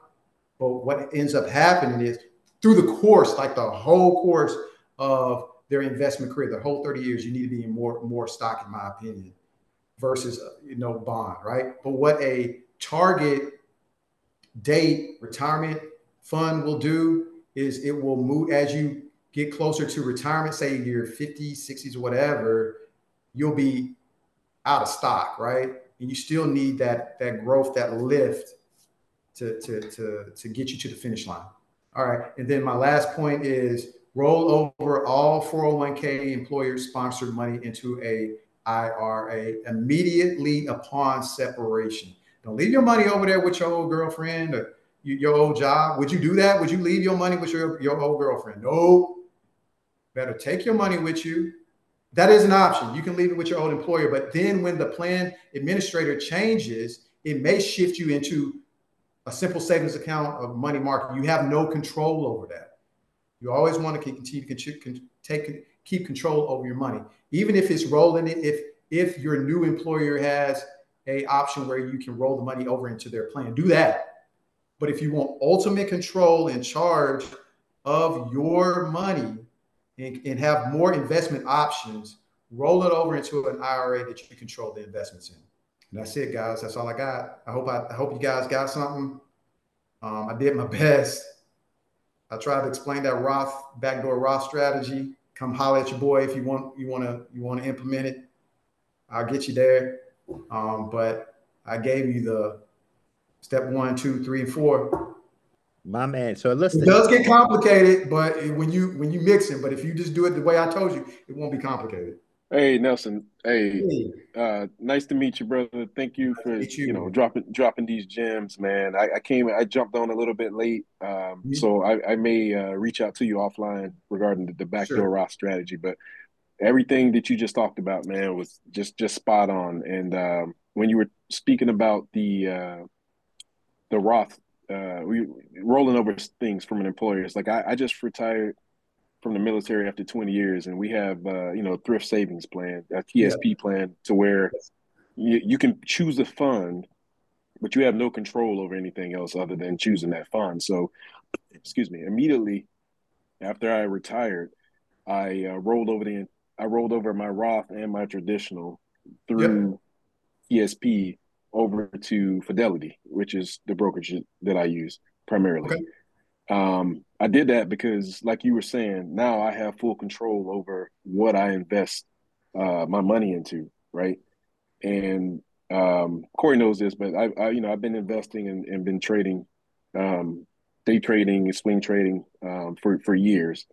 Speaker 2: But what ends up happening is through the course, like the whole course of their investment career, the whole 30 years, you need to be in more, more stock, in my opinion, versus, you know, bond, right? But what a target date retirement fund will do is it will move as you get closer to retirement, say you're 50s, 60s, or whatever, you'll be out of stock, right? And you still need that that growth, that lift to, to, to, to get you to the finish line. All right. And then my last point is roll over all 401k employer sponsored money into a IRA immediately upon separation. Don't leave your money over there with your old girlfriend or your old job. Would you do that? Would you leave your money with your, your old girlfriend? No. Better take your money with you. That is an option. You can leave it with your old employer, but then when the plan administrator changes, it may shift you into a simple savings account of money market. You have no control over that. You always want to continue to take keep control over your money, even if it's rolling it. If if your new employer has a option where you can roll the money over into their plan, do that. But if you want ultimate control and charge of your money and, and have more investment options, roll it over into an IRA that you control the investments in. And that's it, guys. That's all I got. I hope I, I hope you guys got something. Um, I did my best. I tried to explain that Roth backdoor Roth strategy. Come holler at your boy if you want you want to you want to implement it. I'll get you there. Um, but I gave you the step one, two, three, and four.
Speaker 1: My man. So listen,
Speaker 2: it does get complicated, but when you when you mix it, but if you just do it the way I told you, it won't be complicated.
Speaker 3: Hey Nelson. Hey, hey. Uh, nice to meet you, brother. Thank you nice for you, you, know dropping dropping these gems, man. I, I, came, I jumped on a little bit late, um, mm-hmm. so I, I may uh, reach out to you offline regarding the, the backdoor sure. Roth strategy. But everything that you just talked about, man, was just just spot on. And um, when you were speaking about the uh, the Roth, uh, we rolling over things from an employer, it's like I, I just retired from the military after 20 years, and we have uh, you know thrift savings plan, a TSP yeah. plan, to where you, you can choose a fund, but you have no control over anything else other than choosing that fund. So, excuse me. Immediately after I retired, I uh, rolled over the I rolled over my Roth and my traditional through yep. TSP over to Fidelity, which is the brokerage that I use primarily. Okay. Um, I did that because, like you were saying, now I have full control over what I invest uh, my money into, right? And um, Corey knows this, but I, I, you know, I've been investing and, and been trading, um, day trading, swing trading um, for for years.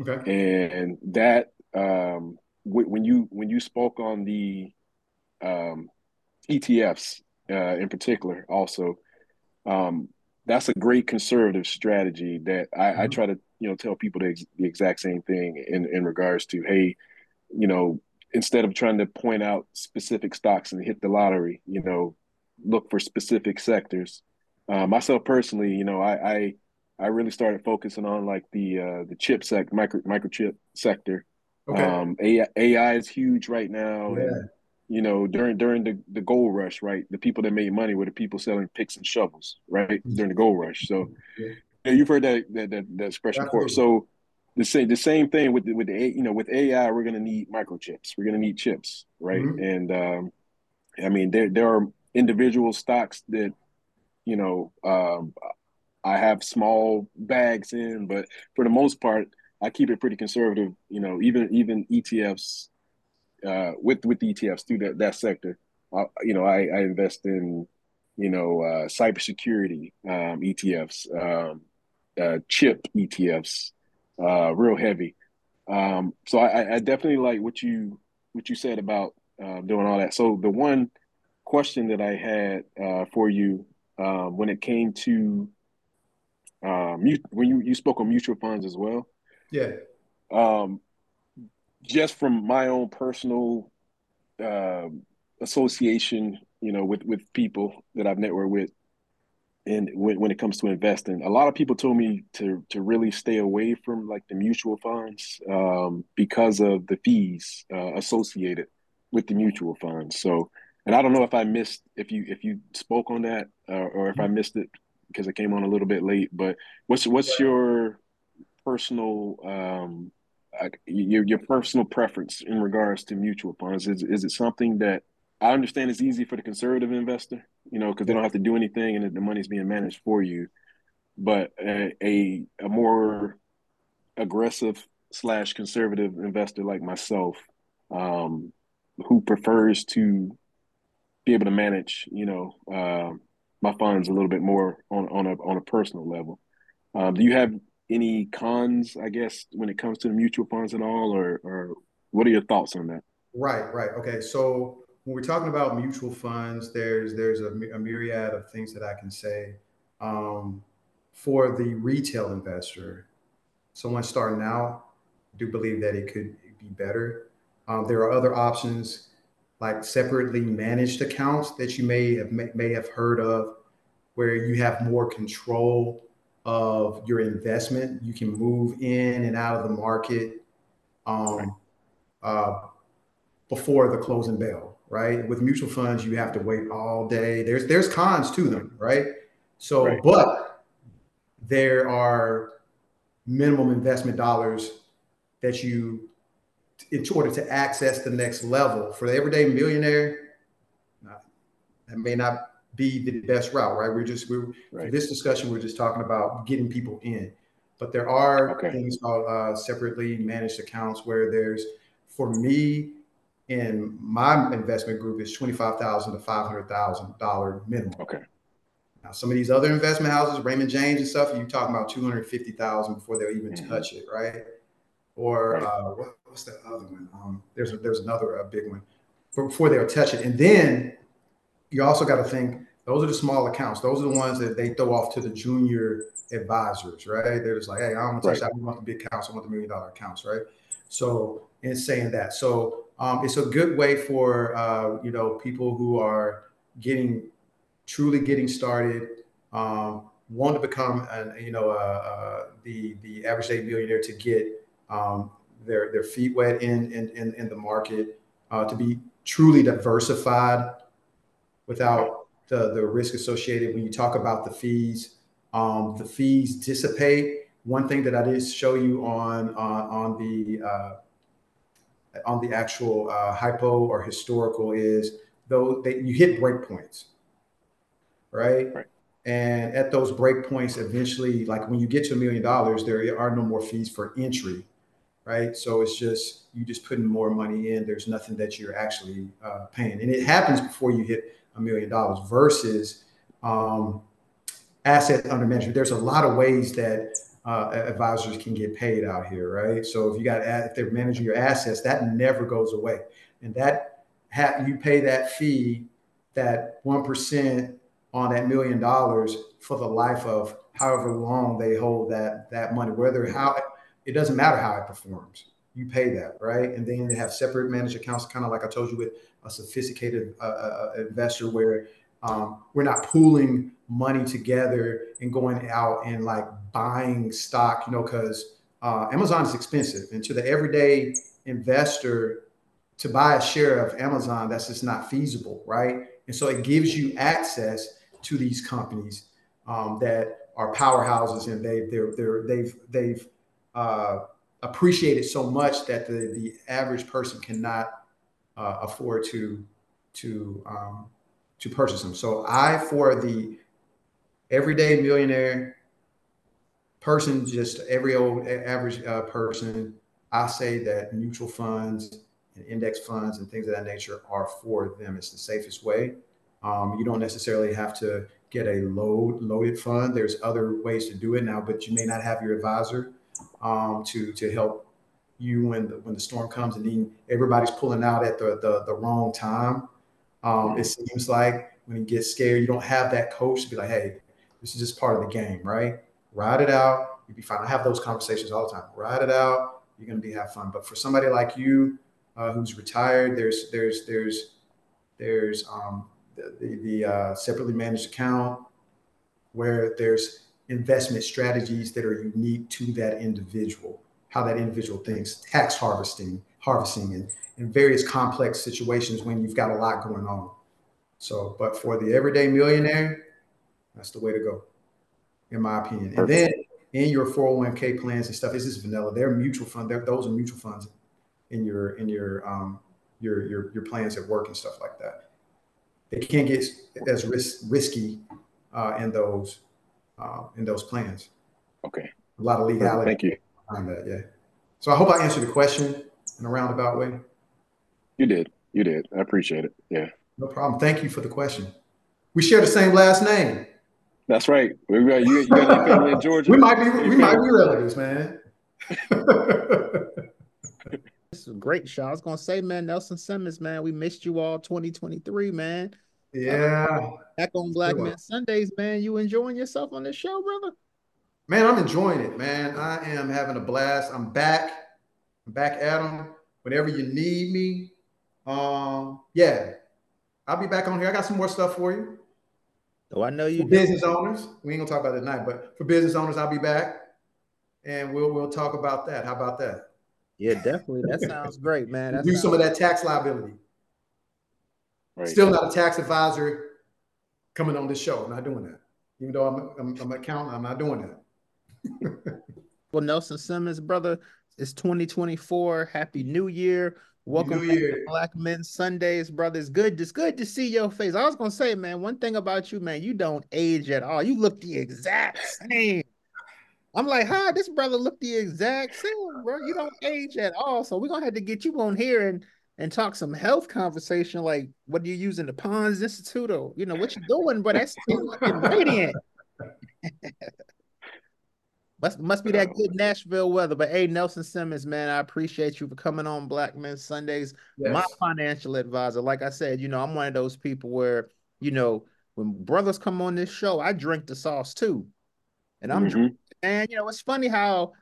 Speaker 3: Okay. And that um, w- when you when you spoke on the um, ETFs uh, in particular, also, um, that's a great conservative strategy that I, mm-hmm. I try to you know tell people the, ex- the exact same thing in in regards to hey, you know instead of trying to point out specific stocks and hit the lottery, you know, look for specific sectors. Uh, myself personally, you know, I, I I really started focusing on like the uh, the chip sec micro microchip sector. Okay. Um, AI, AI is huge right now. Yeah. And, you know, during during the, the gold rush, right? The people that made money were the people selling picks and shovels, right? Mm-hmm. During the gold rush. So yeah. you've heard that that that, that expression before. So the same the same thing with the, with the you know with AI, we're going to need microchips. We're going to need chips, right? Mm-hmm. And um, I mean, there there are individual stocks that you know um, I have small bags in, but for the most part, I keep it pretty conservative. You know, even even ETFs uh, with with ETFs through that that sector. Uh, you know, I, I invest in you know uh, cybersecurity um, ETFs, um, uh, chip ETFs, uh, real heavy. Um, so I, I, definitely like what you what you said about uh, doing all that. So the one question that I had uh, for you uh, when it came to um, when you, you spoke on mutual funds as well.
Speaker 2: Yeah.
Speaker 3: Um, just from my own personal uh, association, you know, with with people that I've networked with, and when, when it comes to investing, a lot of people told me to to really stay away from like the mutual funds um, because of the fees uh, associated with the mutual funds. So, and I don't know if I missed if you if you spoke on that uh, or if I missed it because it came on a little bit late. But what's what's your personal um, your your personal preference in regards to mutual funds? Is is it something that I understand is easy for the conservative investor, you know, because they don't have to do anything and the money's being managed for you. But a a, a more aggressive slash conservative investor like myself, um, who prefers to be able to manage, you know, uh, my funds a little bit more on on a on a personal level. Um, do you have any cons, I guess, when it comes to the mutual funds at all, or or what are your thoughts on that?
Speaker 2: Right, right. Okay. So when we're talking about mutual funds, there's there's a, a myriad of things that I can say. Um, for the retail investor, someone starting out, I do believe that it could be better. Um, there are other options like separately managed accounts that you may have may have heard of, where you have more control of your investment. You can move in and out of the market um, uh, before the closing bell, right? With mutual funds, you have to wait all day. There's there's cons to them, right? So, right. but there are minimum investment dollars that you, in order to access the next level for the everyday millionaire, that may not be the best route, right? We're just we're right. this discussion, we're just talking about getting people in. But there are okay. things called uh, separately managed accounts where there's, for me, in my investment group is twenty five thousand to five hundred thousand dollar minimum.
Speaker 3: Okay.
Speaker 2: Now, some of these other investment houses, Raymond James and stuff, you're talking about two hundred fifty thousand before they'll even mm-hmm. touch it, right? Or right. Uh, what, what's the other one? Um, there's a, there's another a big one before they'll touch it, and then you also got to think those are the small accounts. Those are the ones that they throw off to the junior advisors, right? They're just like, hey, I don't want to touch that. We want the big accounts. I want the million dollar accounts, right? So in saying that, so um, it's a good way for uh, you know people who are getting truly getting started, um, want to become an, you know uh, uh, the the average day millionaire to get um, their their feet wet in in in, in the market, uh, to be truly diversified without the the risk associated when you talk about the fees. Um, the fees dissipate. One thing that I did show you on on, on the uh, on the actual uh, hypo or historical is though that you hit breakpoints, right? right? And at those breakpoints, eventually, like when you get to a million dollars, there are no more fees for entry, right? So it's just you just putting more money in. There's nothing that you're actually uh, paying, and it happens before you hit a million dollars. Versus um, asset under management, there's a lot of ways that uh, advisors can get paid out here, right? So if you got if they're managing your assets, that never goes away, and that ha- you pay that fee, that one percent on that million dollars for the life of however long they hold that that money. Whether how it doesn't matter how it performs, you pay that, right? And then they have separate managed accounts, kind of like I told you with a sophisticated uh, uh, uh investor, where um, we're not pooling money together and going out and like buying stock, you know, because uh, Amazon is expensive. And to the everyday investor, to buy a share of Amazon, that's just not feasible, right? And so it gives you access to these companies um, that are powerhouses and they, they're, they're, they've, they've uh, appreciated so much that the, the average person cannot uh, afford to, to, um, to purchase them. So I, for the everyday millionaire person, just every old average uh, person, I say that mutual funds and index funds and things of that nature are for them. It's the safest way. Um, you don't necessarily have to get a load loaded fund. There's other ways to do it now, but you may not have your advisor um, to to help you when the, when the storm comes and then everybody's pulling out at the the, the wrong time. Um, it seems like when you get scared, you don't have that coach to be like, hey, this is just part of the game, right? Ride it out. You'll be fine. I have those conversations all the time. Ride it out. You're gonna be have fun. But for somebody like you, uh, who's retired, there's there's there's there's um, the the, the uh, separately managed account where there's investment strategies that are unique to that individual, how that individual thinks, tax harvesting, harvesting, and in various complex situations when you've got a lot going on. So, but for the everyday millionaire, that's the way to go, in my opinion. And then in your 401k plans and stuff, this is vanilla. They're mutual fund. They're, those are mutual funds in your in your um your your your plans at work and stuff like that. They can't get as risk, risky uh, in those uh, in those plans.
Speaker 3: Okay.
Speaker 2: A lot of legality.
Speaker 3: Thank you.
Speaker 2: Behind that, yeah. So I hope I answered the question in a roundabout way.
Speaker 3: You did. You did. I appreciate it. Yeah.
Speaker 2: No problem. Thank you for the question. We share the same last name.
Speaker 3: That's right. We got you, you got family in Georgia.
Speaker 2: we might be we might be relatives, man.
Speaker 1: This is a great show. I was gonna say, man, Nelson Simmons, man, we missed you all 2023, man.
Speaker 2: Yeah.
Speaker 1: Back on Black Men Sundays, man. You enjoying yourself on this show, brother?
Speaker 2: Man, I'm enjoying it, man. I am having a blast. I'm back. I'm back at them. Whenever you need me. Um, yeah. I'll be back on here. I got some more stuff for you.
Speaker 1: Oh, I know you.
Speaker 2: For business owners, we ain't gonna talk about it tonight, but for business owners, I'll be back, and we'll we'll talk about that. How about that?
Speaker 1: Yeah, definitely. That sounds great, man.
Speaker 2: That do some of that tax liability. Right. Still not a tax advisor coming on this show. I'm not doing that. Even though I'm, I'm, I'm an accountant, I'm not doing
Speaker 1: that. well, Nelson Simmons, brother, it's 2024. Happy New Year. Welcome New Year. to Black Men Sundays, brothers. Good, it's good to see your face. I was gonna say, man, one thing about you, man, you don't age at all. You look the exact same. I'm like, huh, this brother look the exact same, bro. You don't age at all. So we're gonna have to get you on here and and talk some health conversation, like what are you using the Pons Institute or you know what you doing, but that's still looking radiant. must must be that good Nashville weather. But hey, Nelson Simmons, man, I appreciate you for coming on Black Men Sundays. Yes. My financial advisor, like I said, you know, I'm one of those people where you know when brothers come on this show, I drink the sauce too, and I'm mm-hmm. and you know it's funny how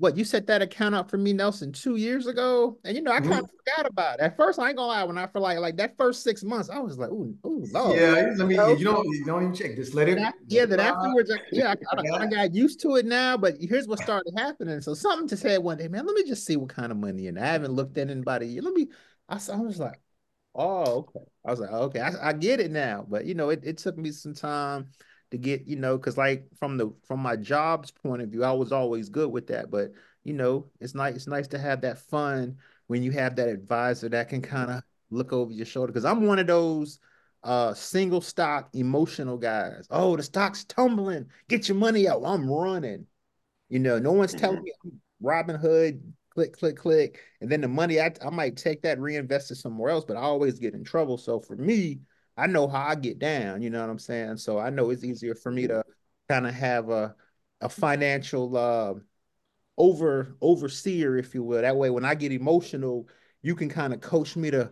Speaker 1: what you set that account up for me, Nelson, two years ago, and you know I kind of mm-hmm. forgot about it. At first, I ain't gonna lie. When I feel like like that first six months, I was like, ooh, ooh,
Speaker 2: Lord. Yeah, I mean, you don't you don't even check. Just let it.
Speaker 1: That, yeah, that afterwards, I, yeah, I, I, I, got used to it now. But here's what started happening. So something to say one day, man. Let me just see what kind of money, and I haven't looked at anybody. Let me. I, I was like, oh, okay. I was like, okay, I, I get it now. But you know, it, it took me some time to get, you know, because like from the from my job's point of view, I was always good with that, but you know, it's nice. It's nice to have that fun when you have that advisor that can kind of look over your shoulder. Because I'm one of those uh single stock emotional guys. Oh, the stock's tumbling. Get your money out. I'm running. You know, no one's telling mm-hmm. me I'm Robinhood. Click, click, click, and then the money I, I might take that reinvest it somewhere else, but I always get in trouble. So for me, I know how I get down. You know what I'm saying? So I know it's easier for me to kind of have a a financial uh, over overseer, if you will. That way, when I get emotional, you can kind of coach me to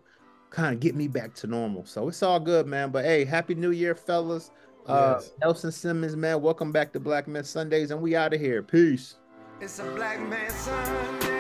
Speaker 1: kind of get me back to normal. So it's all good, man. But hey, happy New Year, fellas. Uh, yes. Nelson Simmons, man. Welcome back to Black Men Sundays, and we out of here. Peace. It's a Black Man Sunday.